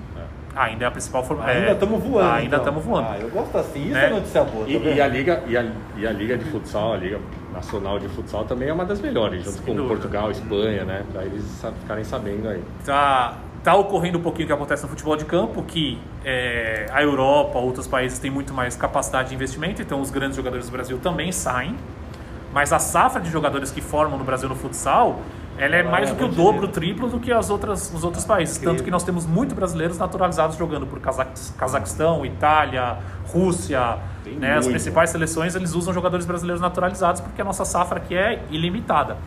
Ainda é a principal forma. Ainda estamos voando. Ainda então. estamos voando. Ah, eu gosto assim. Isso Né? é notícia boa. tá E, vendo? e a liga e a, e a liga de futsal, a liga nacional de futsal também é uma das melhores, junto Sem com dúvida. Portugal, Espanha, né? Para eles ficarem sabendo aí. tá, tá ocorrendo um pouquinho o que acontece no futebol de campo, que é, a Europa, outros países têm muito mais capacidade de investimento, então os grandes jogadores do Brasil também saem. Mas a safra de jogadores que formam no Brasil no futsal, ela é mais é do que o dobro, triplo do que as outras, os outros países. Tanto que nós temos muito brasileiros naturalizados jogando por Cazaquistão, Itália, Rússia. Né? As principais seleções eles usam jogadores brasileiros naturalizados porque a nossa safra aqui é ilimitada.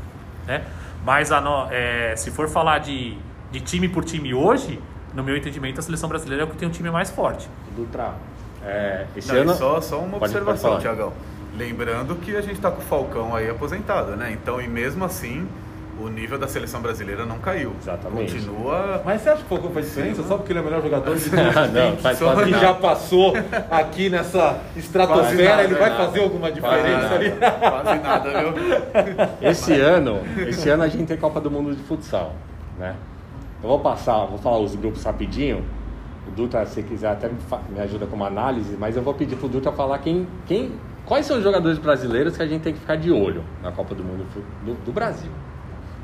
Né? Mas a no- é, se for falar de, de time por time hoje, no meu entendimento, a seleção brasileira é o que tem um time mais forte. Dutra, é, esse Não, ano. só, só uma Pode- observação. Tiagão. Lembrando que a gente está com o Falcão aí aposentado, né? Então, e mesmo assim, o nível da seleção brasileira não caiu. Exatamente. Continua. Mas você acha que o Falcão faz diferença só porque ele é o melhor jogador de [laughs] não, faz Só quase que nada. já passou aqui nessa Quase estratosfera, nada, ele vai nada. fazer alguma Quase diferença nada. ali? Quase nada, viu? [laughs] Esse ano, esse ano a gente tem Copa do Mundo de futsal, né? Eu vou passar, vou falar os grupos rapidinho. O Dutra, se quiser, até me, me ajuda com uma análise, mas eu vou pedir pro Dutra falar quem, quem, quais são os jogadores brasileiros que a gente tem que ficar de olho na Copa do Mundo do, do Brasil.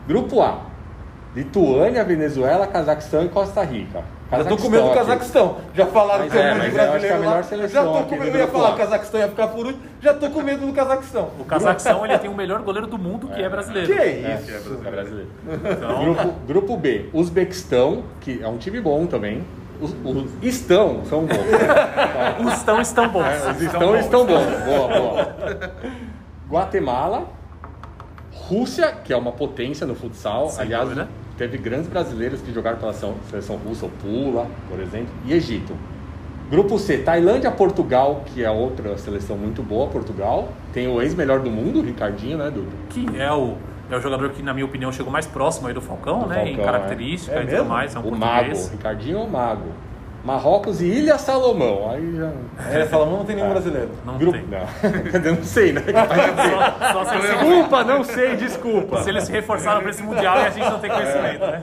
Grupo A: Lituânia, Venezuela, Cazaquistão e Costa Rica. Já tô com medo do aqui. Cazaquistão. Já falaram Mas que é, é, muito mas eu acho que é a brasileiro melhor seleção Já tô com do medo. Eu ia falar que Cazaquistão ia ficar por último. Já tô com medo do Cazaquistão. O Cazaquistão ele tem o melhor goleiro do mundo, que é, brasileiro. Que É, isso? é brasileiro. Então, Grupo, grupo B, Uzbequistão, que é um time bom também. Os, os estão, são bons. os estão estão bons. É, os estão, estão bons. Boa, boa. [laughs] Guatemala, Rússia, que é uma potência no futsal. Sem Aliás, dúvida. teve grandes brasileiros que jogaram pela seleção, seleção russa, o Pula, por exemplo, e Egito. Grupo C, Tailândia, Portugal, que é outra seleção muito boa, Portugal. Tem o ex-melhor do mundo, o Ricardinho, né, Dudu? Que é o, é o jogador que, na minha opinião, chegou mais próximo aí do Falcão, Do né? em Falcão, característica é. É e tudo mais. É um o português. Mago, Ricardinho ou Mago? Marrocos e Ilha Salomão. Aí já. É, Salomão não tem nenhum brasileiro. Não Grupo... tem. Não. [laughs] Eu não sei, né? Só, só se, [laughs] eles, Desculpa, não sei, desculpa. se eles se reforçaram para esse Mundial e a gente não tem conhecimento, né?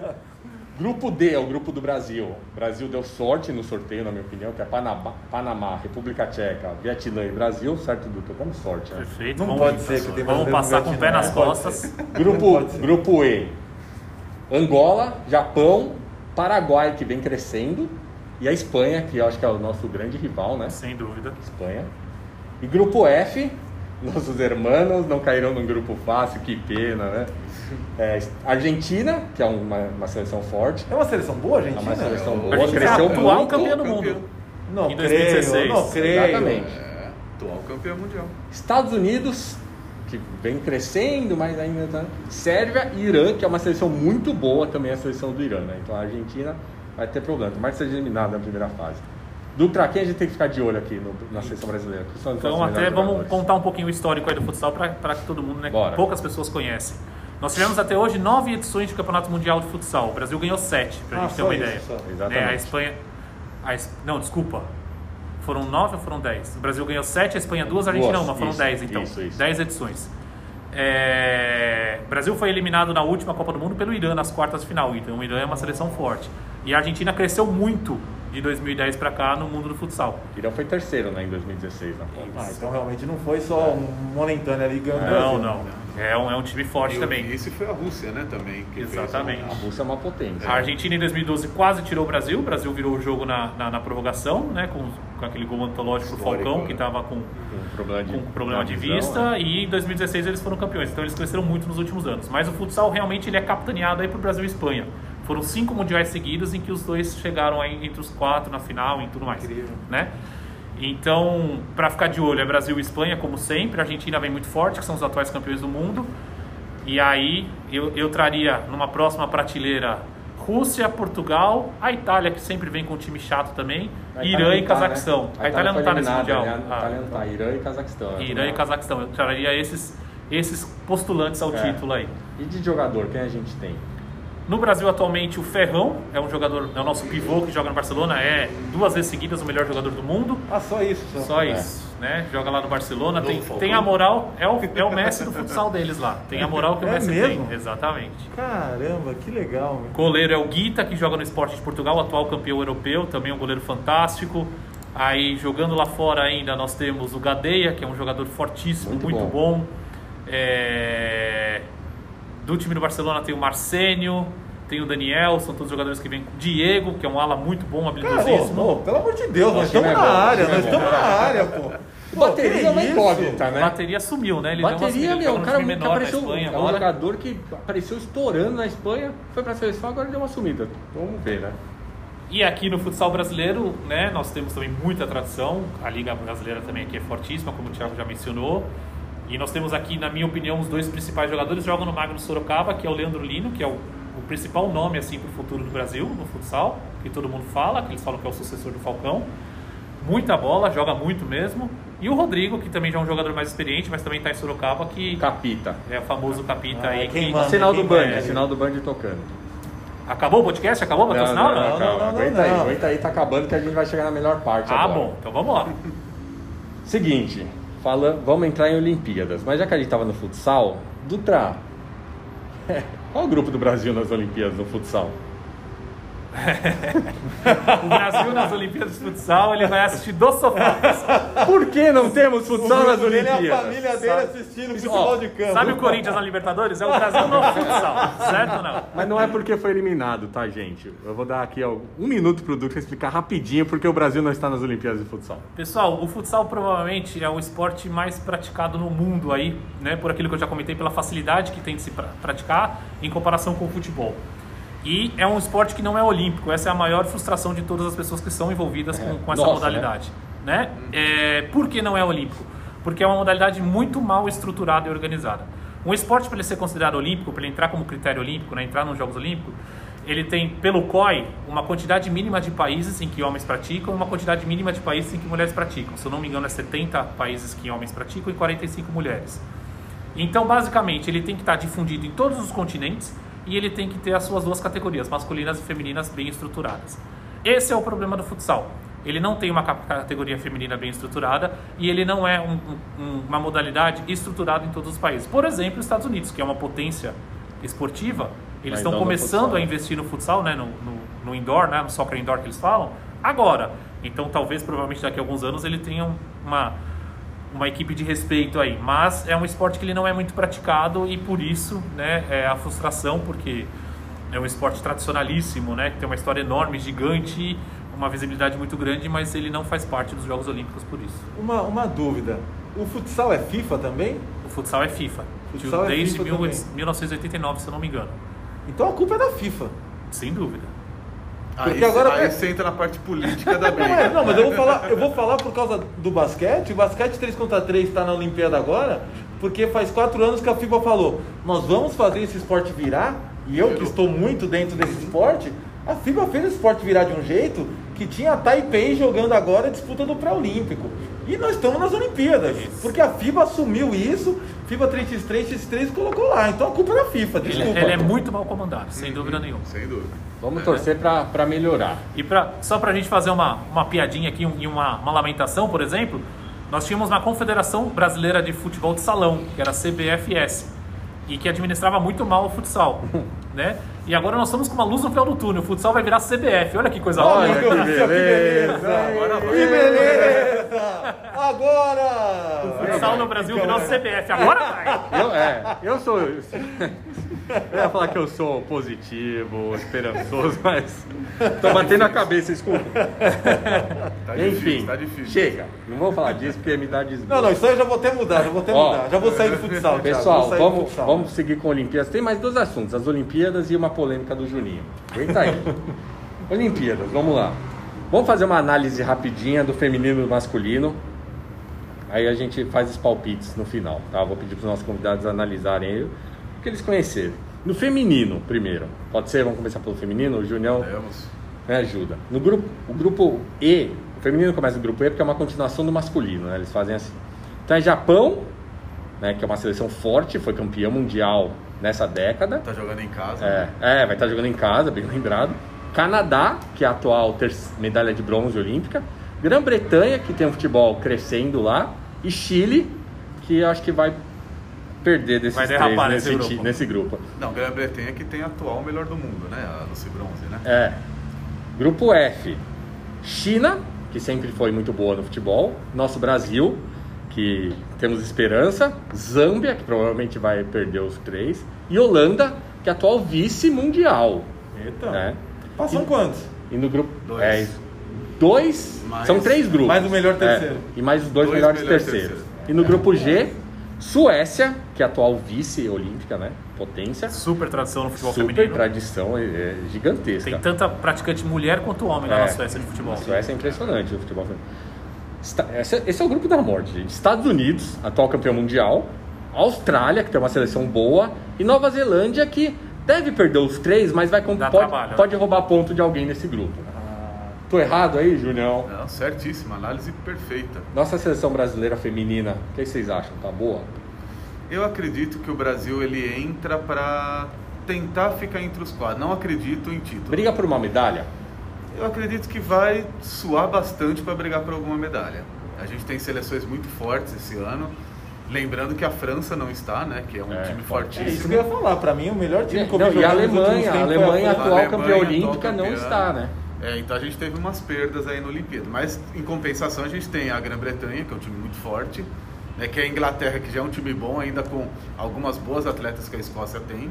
Grupo D é o grupo do Brasil. O Brasil deu sorte no sorteio, na minha opinião, que é Panamá, Panamá República Tcheca, Vietnã e Brasil, certo, Dudu? Damos sorte, né? Perfeito. Não vamos, pode ser que tem Vamos passar com o pé nas costas. Grupo, grupo E, Angola, Japão, Paraguai, que vem crescendo, e a Espanha, que eu acho que é o nosso grande rival, né? Sem dúvida. Espanha. E grupo F, [laughs] nossos hermanos não caíram num grupo fácil, que pena, né? É, Argentina, que é uma, uma seleção forte, É uma seleção boa, é gente? uma seleção A boa, é cresceu atual muito. campeão do mundo. Não Em creio, 2016. não creio. Exatamente. É, atual campeão mundial. Estados Unidos, que vem crescendo, mas ainda tá. Sérvia e Irã, que é uma seleção muito boa também, a seleção do Irã, né? Então a Argentina vai ter problema, mas seja eliminada na primeira fase. Dutra, quem a gente tem que ficar de olho aqui no- na seleção brasileira? Então, até vamos jogadores? contar um pouquinho o histórico aí do futsal para que todo mundo, né? Bora. Poucas pessoas conhecem. Nós tivemos até hoje nove edições de Campeonato Mundial de Futsal. O Brasil ganhou sete, para a Ah, gente ter uma isso, ideia. só. Exatamente. Né, a Espanha. a Es- não, desculpa. Foram nove ou foram dez? O Brasil ganhou sete, a Espanha duas, a Argentina uma. Foram isso, dez, então. isso, isso. Dez edições. É, O Brasil foi eliminado na última Copa do Mundo pelo Irã nas quartas de final. Então o Irã é uma seleção forte. E a Argentina cresceu muito de 2010 para cá no mundo do futsal. Irã foi terceiro né, em 2016 na Copa. Ah, então realmente não foi só um momentâneo ali ganhando o Não, não. É um, é um time forte E o também. vice foi a Rússia, né, também. que fez Exatamente. A Rússia é uma potência. A Argentina em 2012 quase tirou o Brasil. O Brasil virou o jogo na, na, na prorrogação, né? Com, com aquele gol antológico do Falcão, né? que estava com, Com problema de, com problema de visão, vista. né? E em 2016 eles foram campeões. Então eles cresceram muito nos últimos anos. Mas o futsal realmente ele é capitaneado aí pro Brasil e Espanha. Foram cinco mundiais seguidos em que os dois chegaram aí entre os quatro na final e tudo mais. Incrível. Né? Então, para ficar de olho, é Brasil e Espanha, como sempre. A Argentina vem muito forte, que são os atuais campeões do mundo. E aí, eu, eu traria numa próxima prateleira Rússia, Portugal, a Itália, que sempre vem com um time chato também, Irã e? Cazaquistão. A Itália não está nesse Mundial. A Itália não tá. Irã e Cazaquistão. Irã e Cazaquistão. Eu traria esses, esses postulantes ao É. título aí. E de jogador, quem a gente tem? No Brasil, atualmente, o Ferrão é um jogador, é o nosso pivô que joga no Barcelona, é duas vezes seguidas o melhor jogador do mundo. Ah, só isso. Só, Só É. isso. né? Joga lá no Barcelona, tem, tem a moral, é o, é o Messi do futsal deles lá. Tem a moral que o É Messi mesmo? tem, exatamente. Caramba, que legal, meu. Goleiro é o Guita, que joga no Esporte de Portugal, atual campeão europeu, também um goleiro fantástico. Aí jogando lá fora ainda nós temos o Gadeia, que é um jogador fortíssimo, Muito muito, bom. bom. É, Do time do Barcelona tem o Marcênio, tem o Daniel, são todos jogadores que vêm. Diego, que é um ala muito bom, Cara, habilidosíssimo. ô, ô, pelo amor de Deus, nós O estamos é na o área, nós estamos na área, pô. O bateria é uma incógnita, A né? bateria sumiu, né? Ele deu uma Bateria, sumida, ele meu, um no cara que apareceu. Espanha É um agora. jogador que apareceu estourando na Espanha, foi pra seleção, agora deu uma sumida. Vamos ver, né? E aqui no futsal brasileiro, né, nós temos também muita tradição. A Liga Brasileira também aqui é fortíssima, como o Thiago já mencionou. E nós temos aqui, na minha opinião, os dois principais jogadores jogam no Magno Sorocaba, que é o Leandro Lino, que é o, o principal nome assim para o futuro do Brasil no futsal, que todo mundo fala, que eles falam que é o sucessor do Falcão. Muita bola, joga muito mesmo. E o Rodrigo, que também já é um jogador mais experiente, mas também está em Sorocaba, que Capita. é o famoso capita Ah, aí. quem Que... manda? Sinal do quem Band, sinal do Band tocando. Acabou o podcast? Acabou o patrocinal? não, Não, não, não, não, aguenta aí, não. aguenta aí, tá acabando que a gente vai chegar na melhor parte Ah, agora. bom, então vamos lá. Seguinte, fala, vamos entrar em Olimpíadas, mas já que a gente tava no futsal, Dutra, [laughs] qual o grupo do Brasil nas Olimpíadas no futsal? [laughs] O Brasil nas Olimpíadas de futsal, ele vai assistir do sofá. Por que não temos futsal nas dele é a Olimpíadas? família dele Sabe- assistindo futebol de campo. Sabe o Corinthians na Libertadores? É o Brasil no futsal, certo ou não? Mas não é porque foi eliminado, tá, gente? Eu vou dar aqui ó, um minuto pro Dutra explicar rapidinho porque o Brasil não está nas Olimpíadas de futsal. Pessoal, o futsal provavelmente é o esporte mais praticado no mundo aí, né? Por aquilo que eu já comentei, pela facilidade que tem de se pra- praticar em comparação com o futebol. E é um esporte que não é olímpico. Essa é a maior frustração de todas as pessoas que são envolvidas com, com essa Nossa, modalidade. Né? É, por que não é olímpico? Porque é uma modalidade muito mal estruturada e organizada. Um esporte, para ele ser considerado olímpico, para ele entrar como critério olímpico, né, entrar nos Jogos Olímpicos, ele tem, pelo COI, uma quantidade mínima de países em que homens praticam uma quantidade mínima de países em que mulheres praticam. Se eu não me engano, é 70 países que homens praticam e 45 mulheres. Então, basicamente, ele tem que estar difundido em todos os continentes e ele tem que ter as suas duas categorias, masculinas e femininas, bem estruturadas. Esse é o problema do futsal. Ele não tem uma ca- categoria feminina bem estruturada e ele não é um- um- uma modalidade estruturada em todos os países. Por exemplo, os Estados Unidos, que é uma potência esportiva, eles estão começando a investir no futsal, né, no, no, no indoor, né, no soccer indoor que eles falam, agora. Então, talvez, provavelmente, daqui a alguns anos ele tenha uma, uma equipe de respeito aí. Mas é um esporte que ele não é muito praticado e por isso, né, é a frustração, porque é um esporte tradicionalíssimo, né, que tem uma história enorme, gigante, uma visibilidade muito grande, mas ele não faz parte dos Jogos Olímpicos por isso. Uma, uma dúvida. O futsal é FIFA também? O futsal é FIFA. Futsal é Desde FIFA mil- também. 1989, se eu não me engano. Então a culpa é da FIFA. Sem dúvida. Aí, Porque agora- aí você entra na parte política [laughs] da Não, é, briga. não, mas eu vou falar, eu vou falar por causa do basquete. O basquete 3 contra 3 está na Olimpíada agora, porque faz quatro anos que a FIBA falou: nós vamos fazer esse esporte virar. E eu que estou muito dentro desse esporte, a FIBA fez esse esporte virar de um jeito que tinha a Taipei jogando agora a disputa do pré-olímpico. E nós estamos nas Olimpíadas, porque a FIBA assumiu isso, FIBA 3x3, x3 colocou lá. Então a culpa é da FIFA, Ele, desculpa. ele é muito mal comandado, sem dúvida nenhuma. Sem dúvida. Vamos torcer pra, pra melhorar. E pra, só para a gente fazer uma, uma piadinha aqui um- e uma, uma lamentação, por exemplo, nós tínhamos uma Confederação Brasileira de Futebol de Salão, que era a CBFS, e que administrava muito mal o futsal, [laughs] né? E agora nós estamos com uma luz no final do túnel, o futsal vai virar CBF, olha que coisa Olha ótima. que do céu, beleza. Agora Que beleza! Agora! O futsal no Brasil virou CBF, agora vai! Eu, é, eu sou. Eu ia falar que eu sou positivo, esperançoso, mas. Tô batendo a cabeça, desculpa. Tá Enfim, difícil, tá difícil. chega. Não vou falar disso porque me dá desgosto. Não, não, isso aí eu já vou até mudar, já vou até Ó, mudar. Já vou sair do futsal, Thiago, Pessoal, vou sair do vamos, futsal. vamos seguir com Olimpíadas. Tem mais dois assuntos: as Olimpíadas e uma polêmica do Juninho. Aguenta aí. Olimpíadas, vamos lá. Vamos fazer uma análise rapidinha do feminino e do masculino. Aí a gente faz os palpites no final, tá? Vou pedir para os nossos convidados analisarem aí o que eles conhecerem. No feminino, primeiro. Pode ser? Vamos começar pelo feminino? O Junião Temos. me ajuda. No grupo, o grupo E, o feminino começa no grupo E porque é uma continuação do masculino, né? Eles fazem assim. Então é Japão, né? Que é uma seleção forte, foi campeã mundial nessa década. Tá jogando em casa. É, é, vai estar jogando em casa, bem lembrado. Canadá, que é a atual medalha de bronze olímpica. Grã-Bretanha, que tem um futebol crescendo lá, e Chile, que acho que vai perder desses Vai três nesse, nesse grupo. nesse grupo. Não, Grã-Bretanha que tem atual melhor do mundo, né? A Lucy Bronze, né? É. Grupo F. China, que sempre foi muito boa no futebol. Nosso Brasil, que temos esperança. Zâmbia, que provavelmente vai perder os três. E Holanda, que é atual vice-mundial. Eita. Né? Passam quantos? E no grupo. Dois. É, dois. Mais- são três grupos. mais o melhor terceiro. É, e mais os dois, Dois melhores melhores terceiros. terceiros. E no grupo G, Suécia, que é atual vice-olímpica, né? Potência. Super tradição no futebol Super feminino. tradição é, é gigantesca. Tem tanta praticante mulher quanto homem lá É. na Suécia de futebol. A Suécia é impressionante o futebol feminino. Esse, é o grupo da morte, gente. Estados Unidos, atual campeão mundial. Austrália, que tem uma seleção boa. E Nova Zelândia, que deve perder os três, mas vai pode, trabalho, né? pode roubar ponto de alguém nesse grupo. Tô errado aí, Julião? Não, certíssima, análise perfeita. Nossa seleção brasileira feminina, o que vocês acham? Tá boa? Eu acredito que o Brasil ele entra para tentar ficar entre os quatro. Não acredito em título. Briga por uma medalha? Eu acredito que vai suar bastante para brigar por alguma medalha. A gente tem seleções muito fortes esse ano. Lembrando que a França não está, né? Que é um É, time forte. É isso fortíssimo. que eu ia falar. Pra mim, o melhor time que eu vi e a Alemanha, a foi Alemanha a atual Alemanha, campeã olímpica não está, né? É, então a gente teve umas perdas aí na Olimpíada. Mas em compensação a gente tem a Grã-Bretanha, que é um time muito forte, né, que é a Inglaterra, que já é um time bom, ainda com algumas boas atletas que a Escócia tem.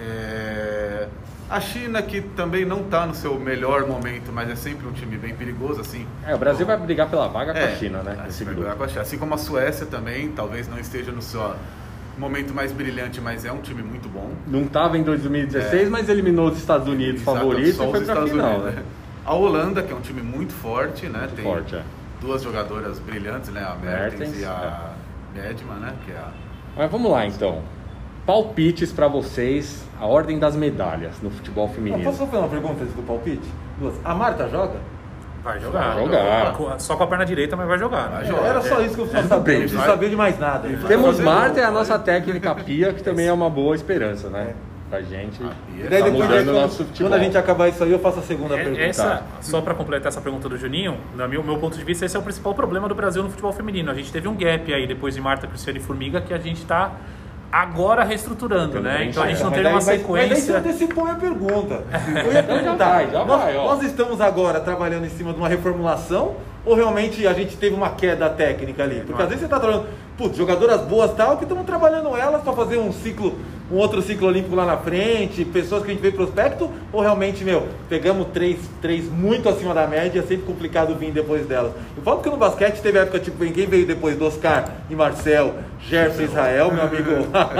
É, A China, que também não está no seu melhor momento, mas é sempre um time bem perigoso, assim. É, o Brasil vai brigar pela vaga com a É, China, né? assim, Nesse vai brigar com a China. Assim como a Suécia também, talvez não esteja no seu momento mais brilhante, mas é um time muito bom. Não estava em 2016, mas eliminou os Estados Unidos Exato, favoritos só e foi Estados final, Unidos, né? A Holanda, que é um time muito forte, né? Muito tem forte, é. duas jogadoras brilhantes, né? A Mertens, Mertens, e a Bedman, né? Que é a... Mas vamos lá então. Palpites pra vocês, a ordem das medalhas no futebol Não, feminino. posso só fazer uma pergunta antes do palpite? Duas. A Marta joga? Vai jogar. Vai jogar. Com- Só com a perna direita, mas vai jogar. né? Vai jogar. Era só isso que eu precisava saber. Não preciso saber de mais nada. Temos Marta e a nossa técnica Pia, que também é uma boa esperança, né? Pra gente. E E é daí Tá depois, mudando quando, o nosso futebol. quando a gente acabar isso aí, eu faço a segunda É- pergunta. Essa, só para completar essa pergunta do Juninho, no meu, meu ponto de vista, esse é o principal problema do Brasil no futebol feminino. A gente teve um gap aí depois de Marta, Cristiane e Formiga que a gente está agora reestruturando, né? Então a gente não Mas teve uma mas- Mas daí você sequência. antecipou minha pergunta. [laughs] Eu ia perguntar, vai, já nós, vai, ó. nós estamos agora trabalhando em cima de uma reformulação ou realmente a gente teve uma queda técnica ali? Porque às vezes você está trabalhando, putz, jogadoras boas tal, que estamos trabalhando elas para fazer um ciclo, um outro ciclo olímpico lá na frente, pessoas que a gente vê prospecto, ou realmente, meu, pegamos três, três muito acima da média, é sempre complicado vir depois delas. Eu falo que no basquete teve época, tipo, quem veio depois do Oscar e Marcel, Gerson Israel, meu amigo,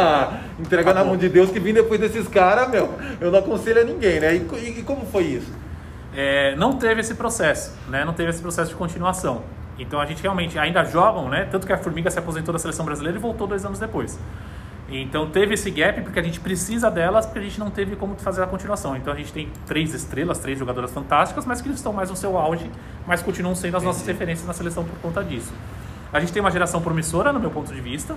[laughs] entregar na mão de Deus que vim depois desses caras, meu, eu não aconselho a ninguém, né? E, e- e como foi isso? é, não teve esse processo, né? Não teve esse processo de continuação. Então a gente realmente ainda jogam, né? Tanto que a Formiga se aposentou da seleção brasileira e voltou dois anos depois. Então teve esse gap porque a gente precisa delas porque a gente não teve como fazer a continuação. Então a gente tem três estrelas, três jogadoras fantásticas, mas que estão mais no seu auge, mas continuam sendo as nossas referências na seleção por conta disso. A gente tem uma geração promissora, no meu ponto de vista,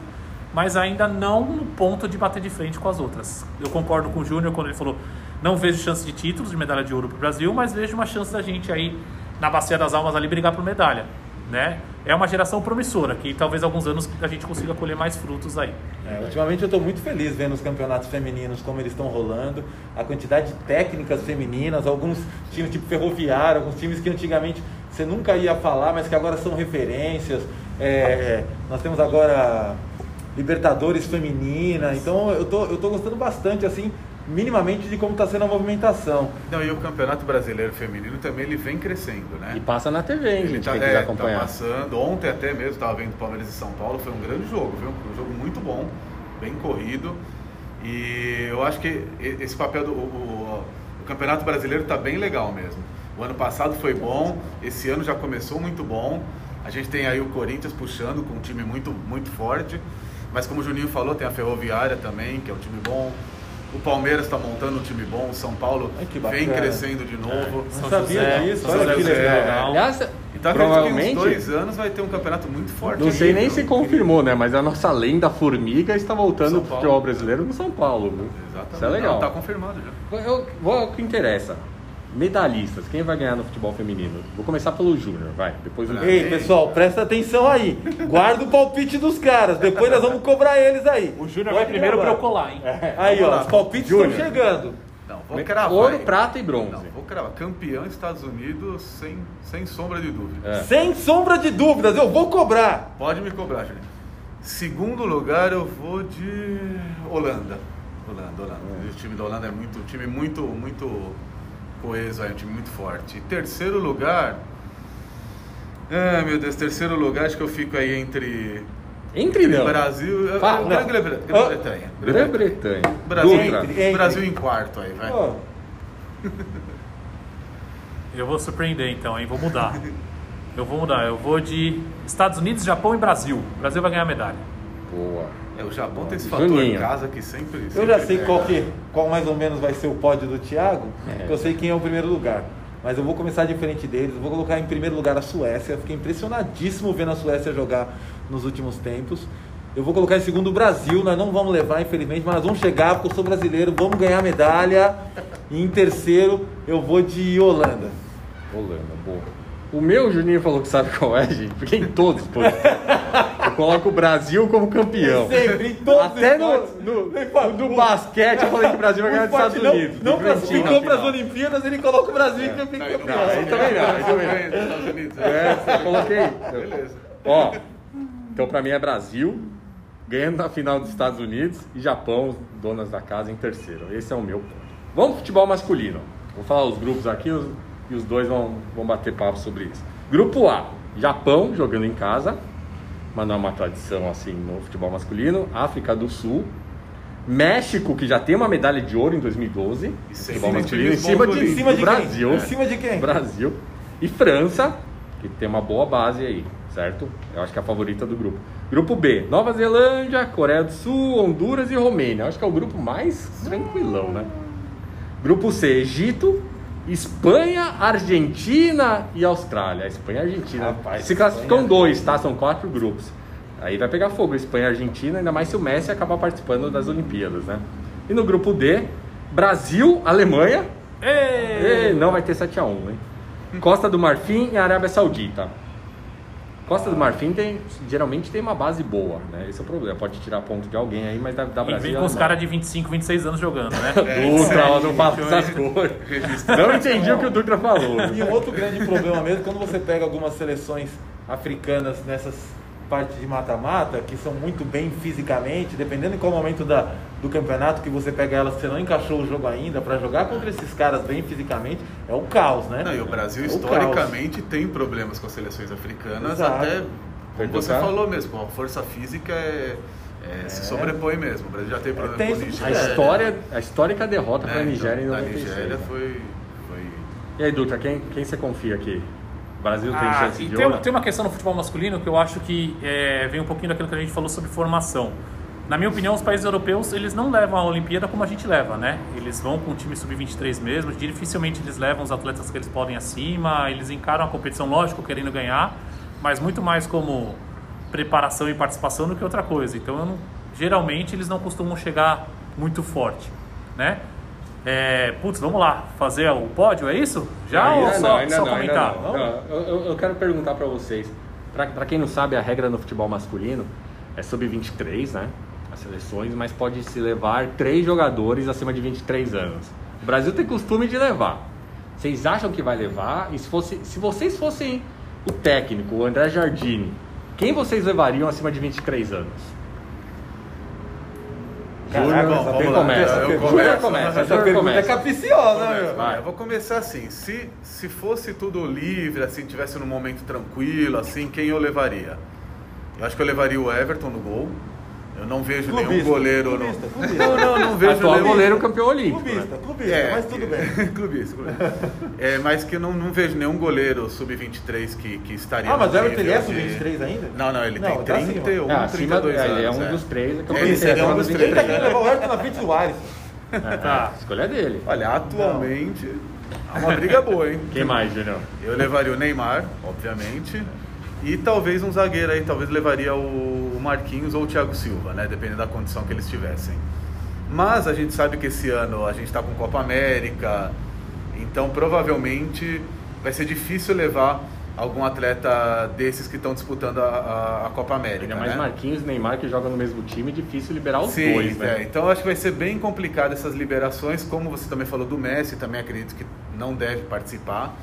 mas ainda não no ponto de bater de frente com as outras. Eu concordo com o Júnior quando ele falou: não vejo chance de títulos, de medalha de ouro para o Brasil, mas vejo uma chance da gente aí, na Bacia das Almas, ali brigar por medalha. Né? É uma geração promissora, que talvez alguns anos a gente consiga colher mais frutos aí. É, ultimamente eu estou muito feliz vendo os campeonatos femininos como eles estão rolando, a quantidade de técnicas femininas, alguns times tipo ferroviário, alguns times que antigamente você nunca ia falar, mas que agora são referências. É, nós temos agora Libertadores feminina, então eu tô, eu tô gostando bastante assim, minimamente de como está sendo a movimentação. Não, e o Campeonato Brasileiro Feminino também ele vem crescendo, né? E passa na TV, hein, Ele gente, tá, quem é, acompanhar. tá passando. Ontem até mesmo estava vendo Palmeiras e São Paulo, foi um grande jogo, viu? Um jogo muito bom, bem corrido. E eu acho que esse papel do o, o- o Campeonato Brasileiro está bem legal mesmo. O ano passado foi bom, esse ano já começou muito bom. A gente tem aí o Corinthians puxando com um time muito, muito forte. Mas como o Juninho falou, tem a Ferroviária também, que é um time bom. O Palmeiras está montando um time bom, o São Paulo Ai, que vem crescendo de novo. Não sabia disso, São olha José que do legal. Aliás, Então acredito que uns provavelmente, dois anos vai ter um campeonato muito forte. não sei aí, nem se confirmou, né? Mas a nossa lenda formiga está voltando São pro Paulo. futebol brasileiro no São Paulo, viu? Exatamente. Isso é legal. Não, tá confirmado já. Eu vou ao que interessa. Medalhistas, quem vai ganhar no futebol feminino? Vou começar pelo Júnior, vai. Depois o Ei, pessoal, presta atenção aí. Guarda o palpite dos caras. Depois nós vamos cobrar eles aí. O Júnior vai primeiro pra gravar. eu colar, hein? Aí, ó, os palpites Júnior. estão chegando. Não, vou cravar. Ouro, prata e bronze. Não, vou cravar. Campeão Estados Unidos sem, sem sombra de dúvida. É. Sem sombra de dúvidas, eu vou cobrar. Pode me cobrar, Juninho. Segundo lugar, eu vou de Holanda. Holanda, Holanda. O time da Holanda é muito, um time muito, muito coeso, é um time muito forte. E terceiro lugar. Ai meu Deus, terceiro lugar, acho que eu fico aí entre. Entre não. Brasil. eu- Fala. eu- Grã-Bretanha. Grã-Bretanha. Grã-Bretanha. Brasil, Dutra. Entre, entre. Brasil em quarto aí, vai. Ó, [laughs] Eu vou surpreender então, hein? Vou mudar. Eu vou mudar. Eu vou de Estados Unidos, Japão e Brasil. O Brasil vai ganhar a medalha. Boa. É, o Japão tem esse fator Juninho. em casa que sempre. eu sempre já sei pega. qual, que, qual mais ou menos vai ser o pódio do Thiago, É. porque eu sei quem é o primeiro lugar. Mas eu vou começar diferente deles. Eu vou colocar em primeiro lugar a Suécia. Eu Fiquei impressionadíssimo vendo a Suécia jogar nos últimos tempos. Eu vou colocar em segundo o Brasil. Nós não vamos levar, infelizmente, mas nós vamos chegar porque eu sou brasileiro. Vamos ganhar medalha. E em terceiro, eu vou de Holanda. Holanda, boa. O meu Juninho falou que sabe qual é, gente, porque em todos, pô. Eu coloco o Brasil como campeão. Sempre, em todos os Até no, no, no do basquete eu falei que o Brasil vai ganhar dos Estados Unidos. Não, não do Argentina classificou para as final. Olimpíadas, ele coloca o Brasil Não, ele- campeão. não, aí também não, aí também não. Ganha dos Estados Unidos. É, eu coloquei. Beleza. Ó, então pra mim é Brasil, ganhando na final dos Estados Unidos e Japão, donas da casa, em terceiro. Esse é o meu ponto. Vamos pro futebol masculino. Vou falar os grupos aqui os- e os dois vão, vão bater papo sobre isso. Grupo A, Japão jogando em casa, mas não é uma tradição assim no futebol masculino. África do Sul. México, que já tem uma medalha de ouro em 2012. E no sem futebol masculino, em cima de, Em cima de Brasil. quem? Em cima de quem? Brasil. E França, que tem uma boa base aí, certo? Eu acho que é a favorita do grupo. Grupo B, Nova Zelândia, Coreia do Sul, Honduras e Romênia. Eu acho que é o grupo mais tranquilão, né? Grupo C, Egito, Espanha, Argentina e Austrália. Espanha e Argentina. Rapaz, Se classificam Espanha- dois, tá? São quatro grupos. Aí vai pegar fogo, Espanha e Argentina, ainda mais se o Messi acabar participando das Olimpíadas, né? E no grupo D, Brasil, Alemanha, Ei! e não vai ter 7x1, hein? Costa do Marfim e Arábia Saudita. Costa do Marfim tem, geralmente tem uma base boa, né? Esse é o problema. Pode tirar ponto de alguém aí, mas dá, dá E Brasil. vem e com os caras de 25, 26 anos jogando, né? Dutra, ó, não fala essas coisas. Não entendi o que o Dutra falou. E um outro grande problema mesmo, quando você pega algumas seleções africanas nessas partes de mata-mata, que são muito bem fisicamente, dependendo em qual momento da, do campeonato que você pega elas, que você não encaixou o jogo ainda, para jogar contra esses caras bem fisicamente, é um caos, né? Não, e o Brasil É historicamente tem problemas com as seleções africanas, Exato. até como você falou mesmo, a força física é, é, se sobrepõe mesmo. O Brasil já tem problema tem com o Nigéria. A história, a histórica derrota para a Nigéria em então, a 96. Nigéria né? foi, foi E aí, Dutra, quem, quem você confia aqui? Brasil tem Ah, chance de tem, ouro? uma- tem uma questão no futebol masculino que eu acho que é, vem um pouquinho daquilo que a gente falou sobre formação. Na minha opinião, os países europeus eles não levam a Olimpíada como a gente leva, né? Eles vão com o time sub-23 mesmo, dificilmente eles levam os atletas que eles podem acima, eles encaram a competição, lógico, querendo ganhar, mas muito mais como preparação e participação do que outra coisa. Então, não- geralmente, eles não costumam chegar muito forte, né? É, putz, vamos lá, fazer o pódio, é isso? Já ou Ainda só, não, ainda só não, comentar? ainda não. Não, eu, eu- quero perguntar pra vocês. Pra pra quem não sabe, a regra no futebol masculino é sub-23, né? As seleções, mas pode se levar três jogadores acima de 23 anos. O Brasil tem costume de levar. Vocês acham que vai levar? E se, fosse, se vocês fossem o técnico, o André Jardini, quem vocês levariam acima de 23 anos? Caraca, Júnior, essa quem pergunta- começa? essa Júnior pergunta- começa. Essa pergunta é capiciosa, meu. vai. Eu vou começar assim. Se, se fosse tudo livre, assim, tivesse num momento tranquilo, assim, quem eu levaria? Eu acho que eu levaria o Everton no gol. Eu não vejo nenhum Clubista, goleiro clubista, no. [laughs] clubista. Não, não, não vejo Atual nenhum. goleiro campeão olímpico. né? Clubista, clubista, É, mas tudo bem. [laughs] clubista, clubista. É, mas que eu não, não vejo nenhum goleiro sub-23 que, que estaria. Ah, mas o Everton ele é nível de- sub-23 ainda? Não, não, ele Não, tem tá acima. 31, Ah, acima, 32 é, anos. ele é um é. dos três. eu Ele seria um dos três. Ele tá 23, querendo né? levar o Everton na frente do Alisson. É, tá, a escolha é dele. Olha, atualmente, é uma briga boa, hein? Quem mais, Julião? Eu levaria o Neymar, obviamente. E talvez um zagueiro aí, talvez levaria o Marquinhos ou o Thiago Silva, né? Dependendo da condição que eles tivessem. Mas a gente sabe que esse ano a gente está com Copa América, Então, provavelmente, vai ser difícil levar algum atleta desses que estão disputando a, a, a Copa América. Ainda mais né? Marquinhos e Neymar que jogam no mesmo time, difícil liberar os Sim, dois, né? é. então acho que vai ser bem complicado essas liberações, como você também falou do Messi, também acredito que não deve participar.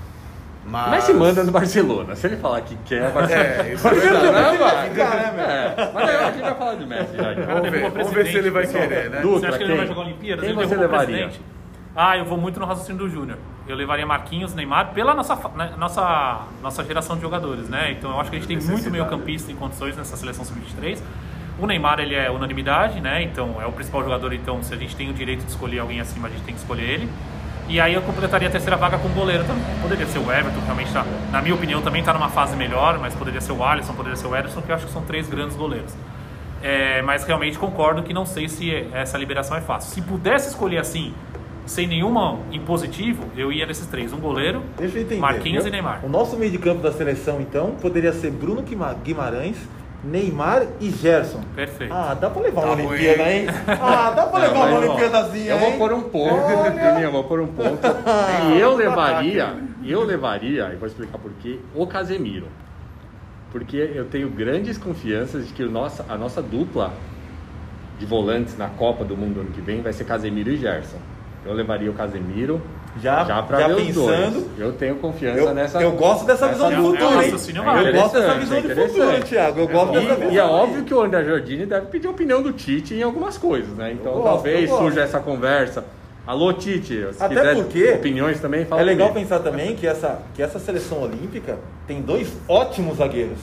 Mas... Messi manda no Barcelona. Se ele falar que quer, vai É, isso é Barcelona verdade. vai. Ficar, né? É, mas aí a gente vai falar de Messi já. Cara, Vamos ver, vamos ver se ele vai querer, né? Dutra, Você acha que ele não vai jogar Olimpíadas? Quem ele você levaria? presidente. Ah, eu vou muito no raciocínio do Júnior. Eu levaria Marquinhos, Neymar, pela nossa, né, nossa, nossa geração de jogadores, né? Então eu acho que a gente tem muito meio campista em condições nessa seleção sub-23. O Neymar, ele é unanimidade, né? Então é o principal jogador, então se a gente tem o direito de escolher alguém acima, a gente tem que escolher ele. E aí eu completaria a terceira vaga com o goleiro também. Poderia ser o Everton, que realmente tá, na minha opinião, também está numa fase melhor, mas poderia ser o Alisson, poderia ser o Ederson, que eu acho que são três grandes goleiros. É, mas realmente concordo que não sei se essa liberação é fácil. Se pudesse escolher assim, sem nenhuma impositivo, eu ia nesses três: um goleiro, entender. Marquinhos e Neymar. O nosso meio de campo da seleção, então, poderia ser Bruno Guima- Guimarães, Neymar e Gerson. Perfeito. Ah, dá pra levar uma Tá Olimpíada, ruim. hein? [laughs] Ah, dá pra levar Não, uma ó, Olimpíadazinha, Eu vou hein? pôr um ponto, [laughs] Juninho, eu vou pôr um ponto. E eu levaria, eu levaria, e vou explicar por quê, o Casemiro. Porque eu tenho grandes confianças de que o nossa, a nossa dupla de volantes na Copa do Mundo ano que vem vai ser Casemiro e Gerson. Eu levaria o Casemiro Já- já pra já pensando. dois. Eu tenho confiança Eu, nessa. eu gosto dessa visão é é um futuro, hein? É. Eu gosto dessa visão é de futuro, Thiago. Eu gosto dessa E, visão. e é óbvio que o André Jordini deve pedir a opinião do Tite em algumas coisas, né? Então gosto, talvez surja essa conversa. Alô, Tite, se Até quiser porque opiniões também, fala É legal comigo. pensar também que essa, que essa seleção olímpica tem dois ótimos zagueiros.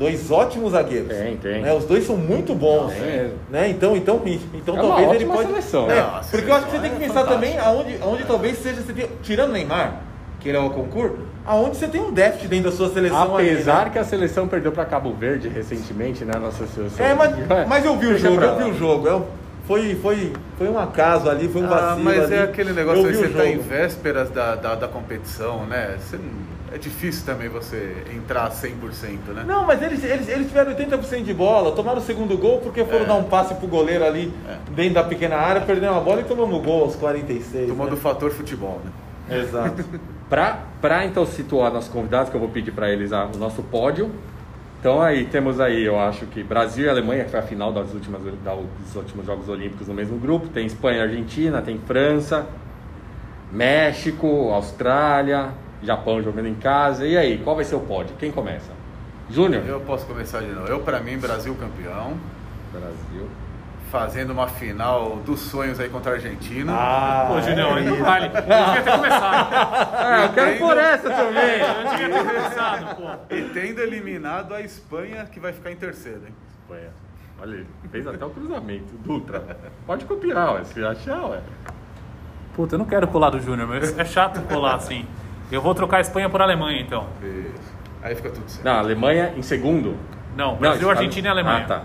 Dois ótimos zagueiros. Tem, tem. Né? Os dois são muito bons. Tem mesmo. Né? Então, então, então É uma talvez ele pode. seleção, É, né? Não, a porque eu acho que você tem que é pensar também aonde, aonde talvez seja. Você tem, tirando o Neymar, que ele é o concurso, aonde você tem um déficit dentro da sua seleção ali, Apesar né? que a seleção perdeu para Cabo Verde recentemente, né? Nossa seleção. É, mas, mas eu vi o jogo, eu vi o jogo. Eu, foi, foi, foi um acaso ali, foi um Ah, vacilo. mas ali. é aquele negócio Eu aí, você o tá em vésperas da, da, da competição, né? Você não- é difícil também você entrar 100%, né? Não, mas eles, eles, eles tiveram 80% de bola, tomaram o segundo gol porque foram É. dar um passe pro goleiro ali dentro da pequena área, perderam a bola e tomamos o gol aos 46. Tomou né? do fator futebol, né? Exato. [laughs] Pra, pra então situar nossos convidados, que eu vou pedir para eles a- o nosso pódio. Então aí temos aí, eu acho que Brasil e Alemanha, que foi a final das últimas, dos últimos Jogos Olímpicos no mesmo grupo. Tem Espanha e Argentina, tem França, México, Austrália, Japão jogando em casa. E aí, qual vai ser o pódio? Quem começa? Júnior? Eu posso começar de novo. Eu, pra mim, Brasil campeão, Brasil. fazendo uma final dos sonhos aí contra a Argentina. Ah, Pô, Julião, é ainda isso. vale. Eu devia ter começado. [laughs] Ah, eu quero por essa também! Eu devia ter começado, pô. E tendo eliminado a Espanha, que vai ficar em terceiro, hein? Espanha. Olha, ele fez até o cruzamento. Dutra. Pode copiar, ué, se achar, ué. Puta, eu não quero colar do Júnior, mas é chato colar assim. Eu vou trocar a Espanha por Alemanha, então. Isso. Aí fica tudo certo. Não, Alemanha em segundo. Não, Brasil, isso- Argentina e Alemanha. Ah, tá.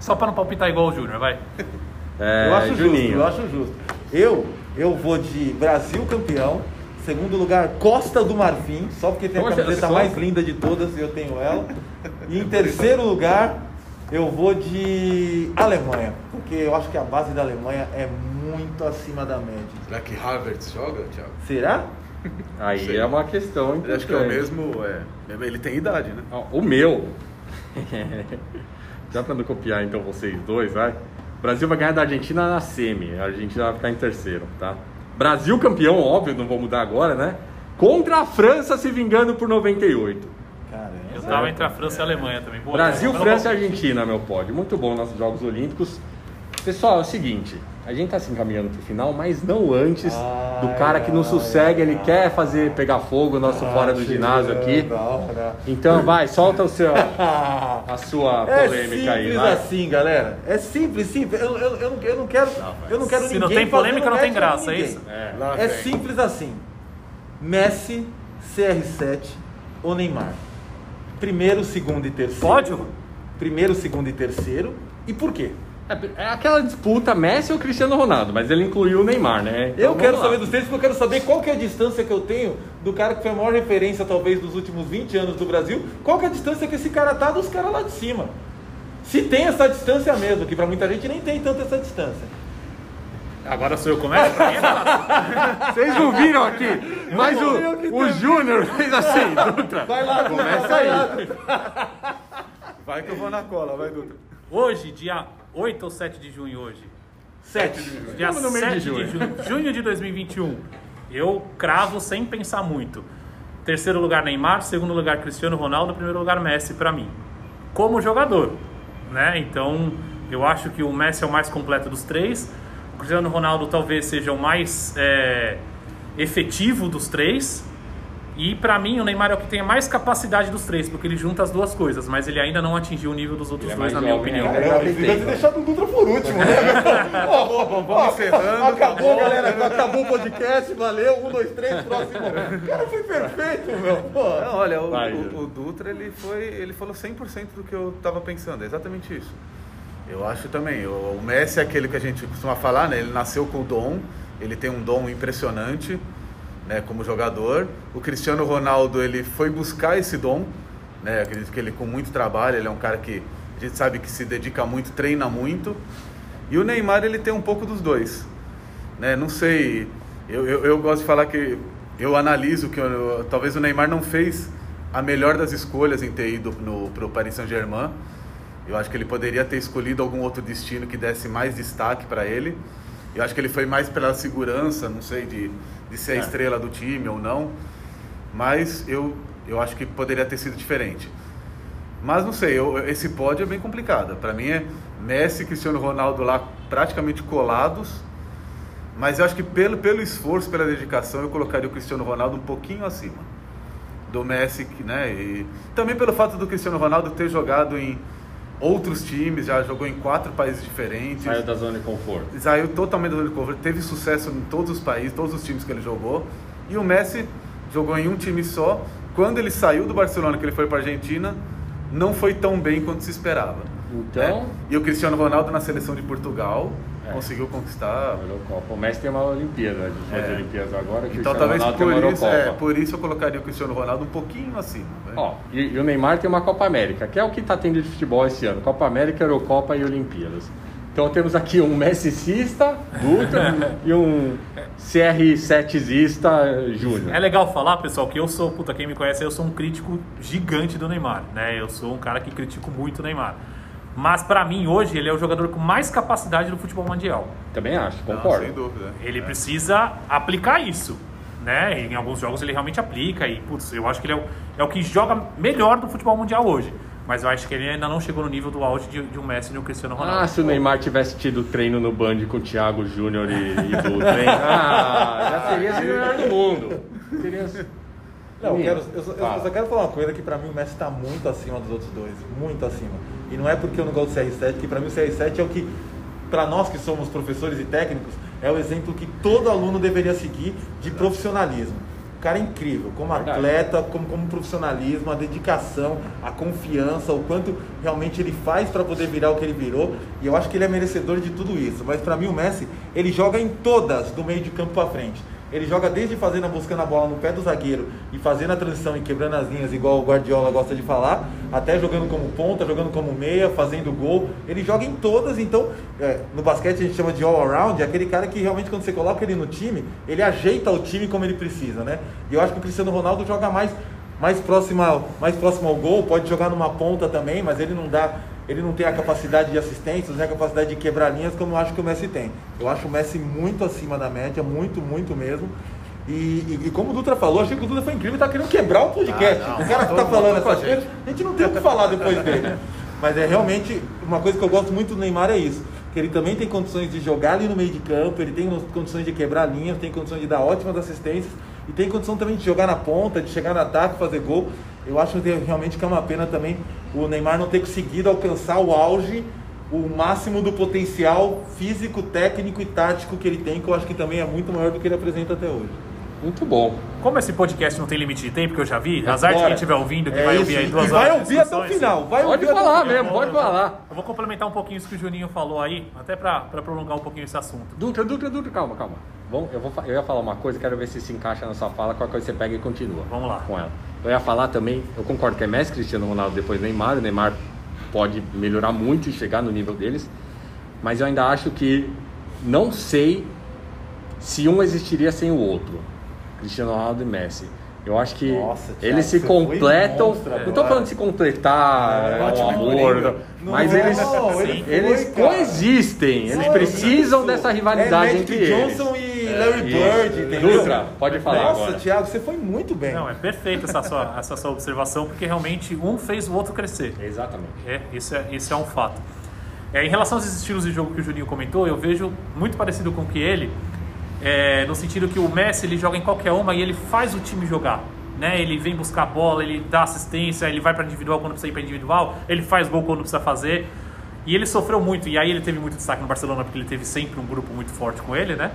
Só pra não palpitar igual o Júnior, vai. [laughs] É, eu acho justo, Juninho. eu acho justo. Eu, eu vou de Brasil campeão, segundo lugar Costa do Marfim, só porque tem a Poxa, camiseta só- mais linda de todas e eu tenho ela. E em terceiro lugar, eu vou de Alemanha, porque eu acho que a base da Alemanha é muito acima da média. Será que Havertz joga, Thiago? Será? Aí Sei. é uma questão Eu importante. acho que é o mesmo. É, ele tem idade, né? Ó, O meu. [laughs] Já pra não copiar então vocês dois, vai. O Brasil vai ganhar da Argentina na semi. A Argentina vai ficar em terceiro, tá? Brasil campeão, óbvio, não vou mudar agora, né? Contra a França se vingando por 98. Caramba. Eu tava entre a França e a Alemanha também. Boa, Brasil, eu não França e Argentina, meu pódio. Muito bom nossos Jogos Olímpicos. Pessoal, é o seguinte, a gente tá se encaminhando pro final, mas não antes Ai, do cara que não sossegue, ele ai. quer fazer pegar fogo o nosso fora do ginásio aqui. Então vai, solta o seu, [laughs] a sua É polêmica aí, simples vai. assim, galera. É simples, simples. Eu, eu, eu, não, eu não quero. eu não quero Se ninguém não tem polêmica, fazendo não tem graça, é isso? É. É simples assim. Messi, CR7 ou Neymar. Primeiro, segundo e terceiro. Pódio? Primeiro, segundo e terceiro. E por quê? É, é aquela disputa Messi ou Cristiano Ronaldo, mas ele incluiu o Neymar, né? Então, eu quero lá. saber dos três, porque eu quero saber qual que é a distância que eu tenho do cara que foi a maior referência, talvez, dos últimos 20 anos do Brasil. Qual que é a distância que esse cara tá dos caras lá de cima? Se tem essa distância mesmo, que pra muita gente nem tem tanta essa distância. Agora sou eu que começo? É fácil. Vocês não viram aqui, mas o, o Júnior fez assim, Dutra. Vai lá, Começa vai aí. lá. [laughs] Vai que eu vou na cola, vai, Dutra. Hoje, dia 8 ou 7 de junho hoje? Sete. Dia Estamos no mês 7 de de junho. junho. junho de 2021. Eu cravo sem pensar muito. Terceiro lugar Neymar, segundo lugar Cristiano Ronaldo, primeiro lugar Messi pra mim. Como jogador, né? Então, eu acho que o Messi é o mais completo dos três. O Cristiano Ronaldo talvez seja o mais é, efetivo dos três. E pra mim o Neymar é o que tem a mais capacidade dos três, porque ele junta as duas coisas, mas ele ainda não atingiu o nível dos outros Ele é dois, na minha jovem opinião. Cara, eu devia ter deixado o Dutra por último, né? [laughs] Vamos encerrando, Acabou, acabou. galera. Acabou o podcast. Valeu. Um, dois, três, próximo. O cara foi perfeito, meu. Pô. Não, olha, o, Vai, o- o Dutra ele foi, ele falou 100% do que eu tava pensando, é exatamente isso. Eu acho também, o, o Messi é aquele que a gente costuma falar, né? Ele nasceu com o dom, ele tem um dom impressionante, né, como jogador. O Cristiano Ronaldo, ele foi buscar esse dom, né? Acredito que ele com muito trabalho, ele é um cara que a gente sabe que se dedica muito, treina muito. E o Neymar, ele tem um pouco dos dois né? Não sei, eu, eu, eu gosto de falar que eu analiso que eu- talvez o Neymar não fez a melhor das escolhas em ter ido no, pro Paris Saint-Germain. Eu acho que ele poderia ter escolhido algum outro destino que desse mais destaque para ele. Eu acho que ele foi mais pela segurança, não sei, de, de ser a É. estrela do time ou não. Mas eu, eu acho que poderia ter sido diferente. Mas não sei, eu- esse pódio é bem complicado. Para mim é Messi e Cristiano Ronaldo lá praticamente colados. Mas eu acho que pelo, pelo esforço, pela dedicação, eu colocaria o Cristiano Ronaldo um pouquinho acima do Messi, né? E também pelo fato do Cristiano Ronaldo ter jogado em outros times, já jogou em quatro países diferentes. Saiu da zona de conforto. Saiu totalmente do cover, teve sucesso em todos os países, todos os times que ele jogou. E o Messi jogou em um time só. Quando ele saiu do Barcelona, que ele foi para Argentina, não foi tão bem quanto se esperava. Então, né? E o Cristiano Ronaldo na seleção de Portugal É. conseguiu conquistar. Eurocopa. O Messi tem uma Olimpíada, a gente vai de É. Olimpíadas agora, o Então Cristiano talvez Ronaldo tem uma por isso, é, por isso eu colocaria o Cristiano Ronaldo um pouquinho acima. né? Ó, e, e o Neymar tem uma Copa América, que é o que está tendo de futebol esse ano. Copa América, Eurocopa e Olimpíadas. Então temos aqui um Messicista, Dutra, [laughs] e um CR7zista Júnior. É legal falar, pessoal, que eu sou, puta, quem me conhece, eu sou um crítico gigante do Neymar, né? Eu sou um cara que critico muito o Neymar. Mas pra mim, hoje, ele é o jogador com mais capacidade do futebol mundial. Também acho, Não, concordo. sem dúvida. Ele precisa aplicar isso, né? Em alguns jogos ele realmente aplica e, putz, eu acho que ele é o, é o que joga melhor do futebol mundial hoje. Mas eu acho que ele ainda não chegou no nível do auge de, de um Messi e de um Cristiano Ronaldo. Ah, se o Neymar tivesse tido treino no Band com o Thiago Júnior e, e Dutra, hein? Ah, já [laughs] seria o melhor do mundo. Seria... Não, eu, quero, eu, só, eu só quero falar uma coisa que pra mim o Messi tá muito acima dos outros dois. Muito acima. E não é porque eu não gosto do CR7, que pra mim o CR7 é o que, pra nós que somos professores e técnicos, é o exemplo que todo aluno deveria seguir de profissionalismo. O cara é incrível, como Verdade. atleta, como, como profissionalismo, a dedicação, a confiança, o quanto realmente ele faz para poder virar o que ele virou. E eu acho que ele é merecedor de tudo isso. Mas para mim o Messi, ele joga em todas do meio de campo para frente. Ele joga desde fazendo, buscando a bola no pé do zagueiro e fazendo a transição e quebrando as linhas, igual o Guardiola gosta de falar, até jogando como ponta, jogando como meia, fazendo gol. Ele joga em todas, então, é, no basquete a gente chama de all-around, é aquele cara que realmente quando você coloca ele no time, ele ajeita o time como ele precisa, né? E eu acho que o Cristiano Ronaldo joga mais mais próximo ao, mais próximo ao gol, pode jogar numa ponta também, mas ele não dá, ele não tem a capacidade de assistência, não tem a capacidade de quebrar linhas como eu acho que o Messi tem. Eu acho o Messi muito acima da média, muito, muito mesmo. E, e- e como o Dutra falou, achei que o Dutra foi incrível, tá querendo quebrar o podcast. Ah, o cara que tá todo falando essas coisas, gente. a gente não tem o que falar depois dele. [laughs] Mas é realmente uma coisa que eu gosto muito do Neymar é isso. Que ele também tem condições de jogar ali no meio de campo, ele tem condições de quebrar linhas, tem condições de dar ótimas assistências e tem condição também de jogar na ponta, de chegar no ataque, fazer gol. Eu acho realmente que é uma pena também o Neymar não ter conseguido alcançar o auge, o máximo do potencial físico, técnico e tático que ele tem, que eu acho que também é muito maior do que ele apresenta até hoje. Muito bom. Como esse podcast não tem limite de tempo, que eu já vi, azar de quem estiver ouvindo, que É vai isso, ouvir aí e duas vai horas de ouvir até o final. Vai Pode ouvir falar mesmo, pode falar. Eu vou complementar um pouquinho isso que o Juninho falou aí, até pra, pra prolongar um pouquinho esse assunto. Dutra, Dutra, Dutra, calma, calma. Bom, eu, vou, eu ia falar uma coisa, quero ver se se encaixa na sua fala, qual coisa você pega e continua. Vamos lá. Com ela. Eu ia falar também, eu concordo que é Messi, Cristiano Ronaldo, depois Neymar. O Neymar pode melhorar muito e chegar no nível deles. Mas eu ainda acho que não sei se um existiria sem o outro. Cristiano Ronaldo e Messi. Eu acho que Nossa, Thiago, eles se completam. Não agora. falando de se completar, é, um e amor, não, mas Não, eles, ele foi, eles cara. coexistem, eles precisam isso. dessa rivalidade é entre Magic eles. Johnson e É, Larry isso. Bird, entendeu? Dutra, pode falar Nossa, agora. Thiago, você foi muito bem. Não, é perfeita essa sua, [laughs] essa sua observação, porque realmente um fez o outro crescer. Exatamente. É, isso é, isso é um fato. É, em relação aos estilos de jogo que o Juninho comentou, eu vejo muito parecido com o que ele, é, no sentido que o Messi ele joga em qualquer uma e ele faz o time jogar. Né? Ele vem buscar a bola, ele dá assistência, ele vai para individual quando precisa ir para individual, ele faz gol quando precisa fazer. E ele sofreu muito, e aí ele teve muito destaque no Barcelona porque ele teve sempre um grupo muito forte com ele, né?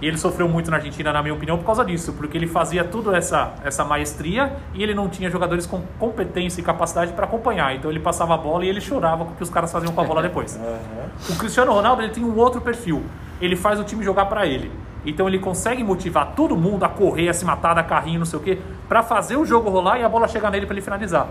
E ele sofreu muito na Argentina, na minha opinião, por causa disso, porque ele fazia tudo essa, essa maestria e ele não tinha jogadores com competência e capacidade para acompanhar. Então ele passava a bola e ele chorava com o que os caras faziam com a bola depois. [laughs] O Cristiano Ronaldo ele tem um outro perfil. Ele faz o time jogar para ele. Então ele consegue motivar todo mundo a correr, a se matar, dar carrinho, não sei o quê, para fazer o jogo rolar e a bola chegar nele para ele finalizar.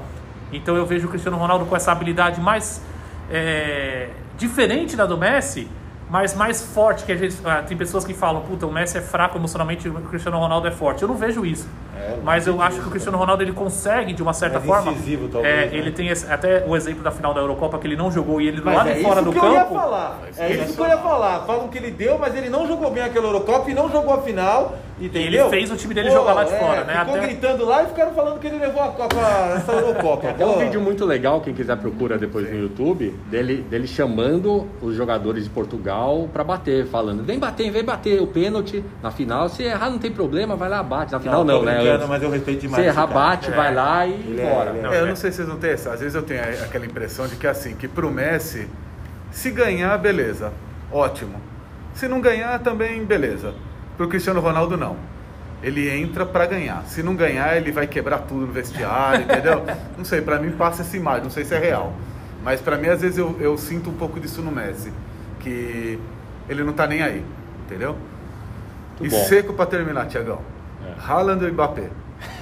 Então eu vejo o Cristiano Ronaldo com essa habilidade mais é, diferente da do Messi, mas mais forte. Que a gente, ah, tem pessoas que falam, puta, o Messi é fraco emocionalmente, o Cristiano Ronaldo é forte. Eu não vejo isso. É, mas eu não acho que o Cristiano Ronaldo ele consegue, de uma certa Mais forma. incisivo, talvez, é, né? Ele tem esse- até o exemplo da final da Eurocopa que ele não jogou e ele Mas lá é de fora isso do que eu ia campo. falar. É isso que eu ia falar. Falam que ele deu, mas ele não jogou bem aquela Eurocopa e não jogou a final. Entendeu? ele fez o time dele jogar lá de fora, né? Ficou Até- gritando lá e ficaram falando que ele levou a Copa, essa Eurocopa. Tem um Pô, vídeo muito legal, quem quiser procura depois no YouTube, dele, dele chamando os jogadores de Portugal pra bater, falando: vem bater, vem bater o pênalti na final. Se errar, não tem problema, vai lá, bate. Na final, não, tô né? Brincando, Antes. mas eu respeito demais. Se esse errar, cara. bate, É. vai lá e Ele bora. ele é- Não, É, eu não sei se vocês não têm essa. Às vezes eu tenho aquela impressão de que assim, que pro Messi, se ganhar, beleza, ótimo. Se não ganhar, também beleza. Pro Cristiano Ronaldo, não. Ele entra pra ganhar. Se não ganhar, ele vai quebrar tudo no vestiário, entendeu? [laughs] Não sei, pra mim passa essa imagem, não sei se é real. Mas pra mim, às vezes, eu, eu sinto um pouco disso no Messi. Que ele não tá nem aí, entendeu? Muito e bom. seco pra terminar, Tiagão. Haaland ou Mbappé?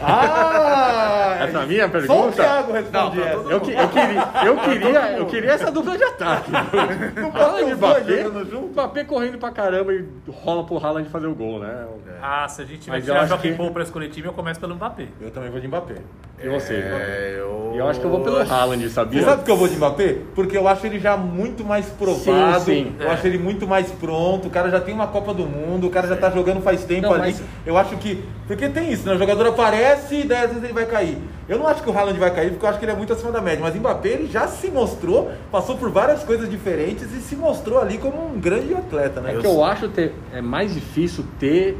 Ah! Essa é a minha Só o pergunta? Thiago responde Não, essa. Eu, que- eu queria, eu, queria, eu queria essa dupla de ataque. Fala de dois Mbappé, correndo pra caramba e rola pro Haaland fazer o gol, né? Ah, se a gente vai Mas eu tirar acho Joaquim que- Paul pra escolher time, eu começo pelo Mbappé. Eu também vou de Mbappé. E você? É, eu... Eu acho que eu vou pelo Haaland, sabia? Você sabe por que eu vou de Mbappé? Porque eu acho ele já muito mais provado, Sim, sim. eu É. acho ele muito mais pronto, o cara já tem uma Copa do Mundo, o cara já tá jogando faz tempo Não, ali. mas- Eu acho que. Porque tem isso, né? O jogador aparece e 10 vezes ele vai cair. Eu não acho que o Haaland vai cair, porque eu acho que ele é muito acima da média. Mas Mbappé ele já se mostrou, passou por várias coisas diferentes e se mostrou ali como um grande atleta, né? É que eu acho ter, é mais difícil ter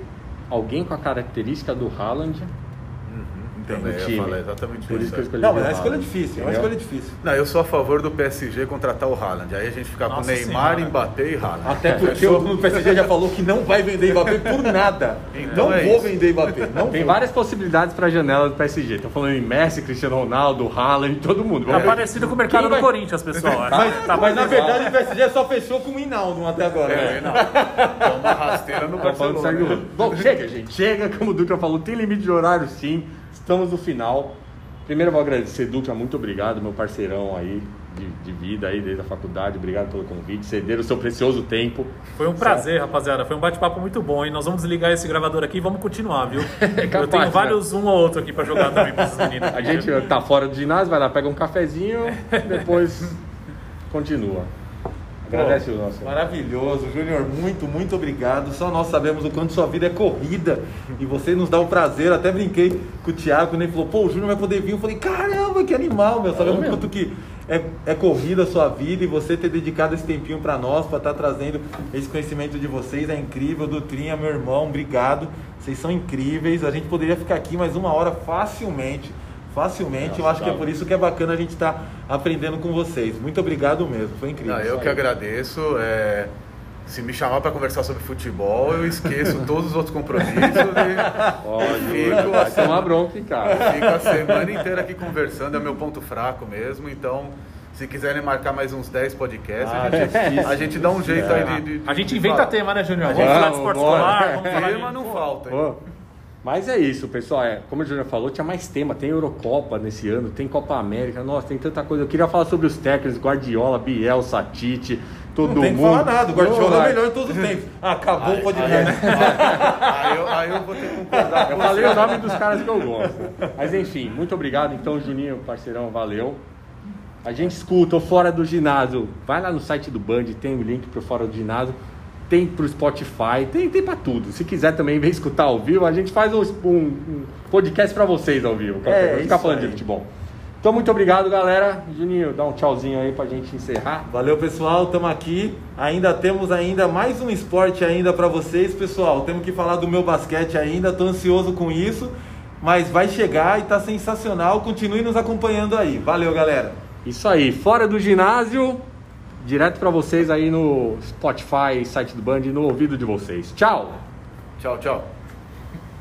alguém com a característica do Haaland Também, no eu time. falo exatamente Por isso que eu escolhi Não, mas é uma escolha difícil, é uma escolha difícil. Não, eu sou a favor do PSG contratar o Haaland. Aí a gente fica com Nossa Neymar, Senhora. Mbappé e Haaland. Até porque o PSG já falou que não vai vender Mbappé por nada. Então não é vou isso. vender Mbappé. Não Tem vou. várias possibilidades para a janela do PSG. Estão falando em Messi, Cristiano Ronaldo, Haaland, todo mundo. Tá ver. parecido com o mercado Quem do vai- Corinthians, pessoal. Mas, Tá mas na verdade o PSG só fechou com o Hinaldo até agora. É, né? não. É uma rasteira no Tá Barcelona. Bom, [laughs] chega, gente. Chega, como o Dutra falou, tem limite de horário sim. Estamos no final. Primeiro eu vou agradecer, Dutra, muito obrigado, meu parceirão aí de, de vida aí desde a faculdade. Obrigado pelo convite, ceder o seu precioso tempo. Foi um prazer, rapaziada. Foi um bate-papo muito bom, hein? Nós vamos desligar esse gravador aqui e vamos continuar, viu? [laughs] capaz, Eu tenho né? vários um ou outro aqui pra jogar também pra esses meninos. A gente tá fora do ginásio, vai lá, pega um cafezinho, [laughs] depois continua. Agradece o nosso. Maravilhoso, Júnior, muito, muito obrigado. Só nós sabemos o quanto sua vida é corrida e você nos dá o prazer. Até brinquei com o Thiago quando ele falou: pô, o Júnior vai poder vir. Eu falei: caramba, que animal, meu. Sabemos o meu. quanto que é, é corrida a sua vida e você ter dedicado esse tempinho para nós, para estar trazendo esse conhecimento de vocês. É incrível. Dutrinha, meu irmão, obrigado. Vocês são incríveis. A gente poderia ficar aqui mais uma hora facilmente. Facilmente, eu acho que é por isso que é bacana a gente estar aprendendo com vocês. Muito obrado mesmo, foi incrível. Não, eu que agradeço. é, Se me chamar para conversar sobre futebol, eu esqueço [laughs] todos os outros compromissos e Pode, fico, vai tomar bronca, hein, cara. fico a semana inteira aqui conversando, é meu ponto fraco mesmo. Então, se quiserem marcar mais uns 10 podcasts, Ah, a, gente, é a gente dá um jeito aí de, de- de- A gente inventa falar. tema, né, Júnior? A Vamos gente- falar de esporte escolar, vamos falar Tema não falta. Mas é isso, pessoal. É, como o Júnior falou, tinha mais tema. Tem Eurocopa nesse ano, tem Copa América. Nossa, tem tanta coisa. Eu queria falar sobre os técnicos, Guardiola, Biel, Satite. todo Não tem que mundo. falar nada, o Guardiola é Não, o melhor de todos os tempos. Acabou o podcast. Aí eu, aí eu vou ter que concordar Eu falei o nome dos caras que eu gosto. Mas enfim, muito obrigado. Então, Juninho, parceirão, valeu. A gente escuta o Fora do Ginásio. Vai lá no site do Band, tem o link pro Fora do Ginásio. Tem pro Spotify, tem, tem pra tudo. Se quiser também vir escutar ao vivo, a gente faz um, um- podcast pra vocês ao vivo. É, ficar falando aí. de futebol. Então, muito obrigado, galera. Juninho, dá um tchauzinho aí pra gente encerrar. Valeu, pessoal, estamos aqui. Ainda temos ainda mais um esporte ainda para vocês, pessoal. Temos que falar do meu basquete ainda, tô ansioso com isso, mas vai chegar e tá sensacional. Continue nos acompanhando aí. Valeu, galera. Isso aí, Fora do Ginásio. Direto pra vocês aí no Spotify, site do Band, no ouvido de vocês. Tchau! Tchau, tchau.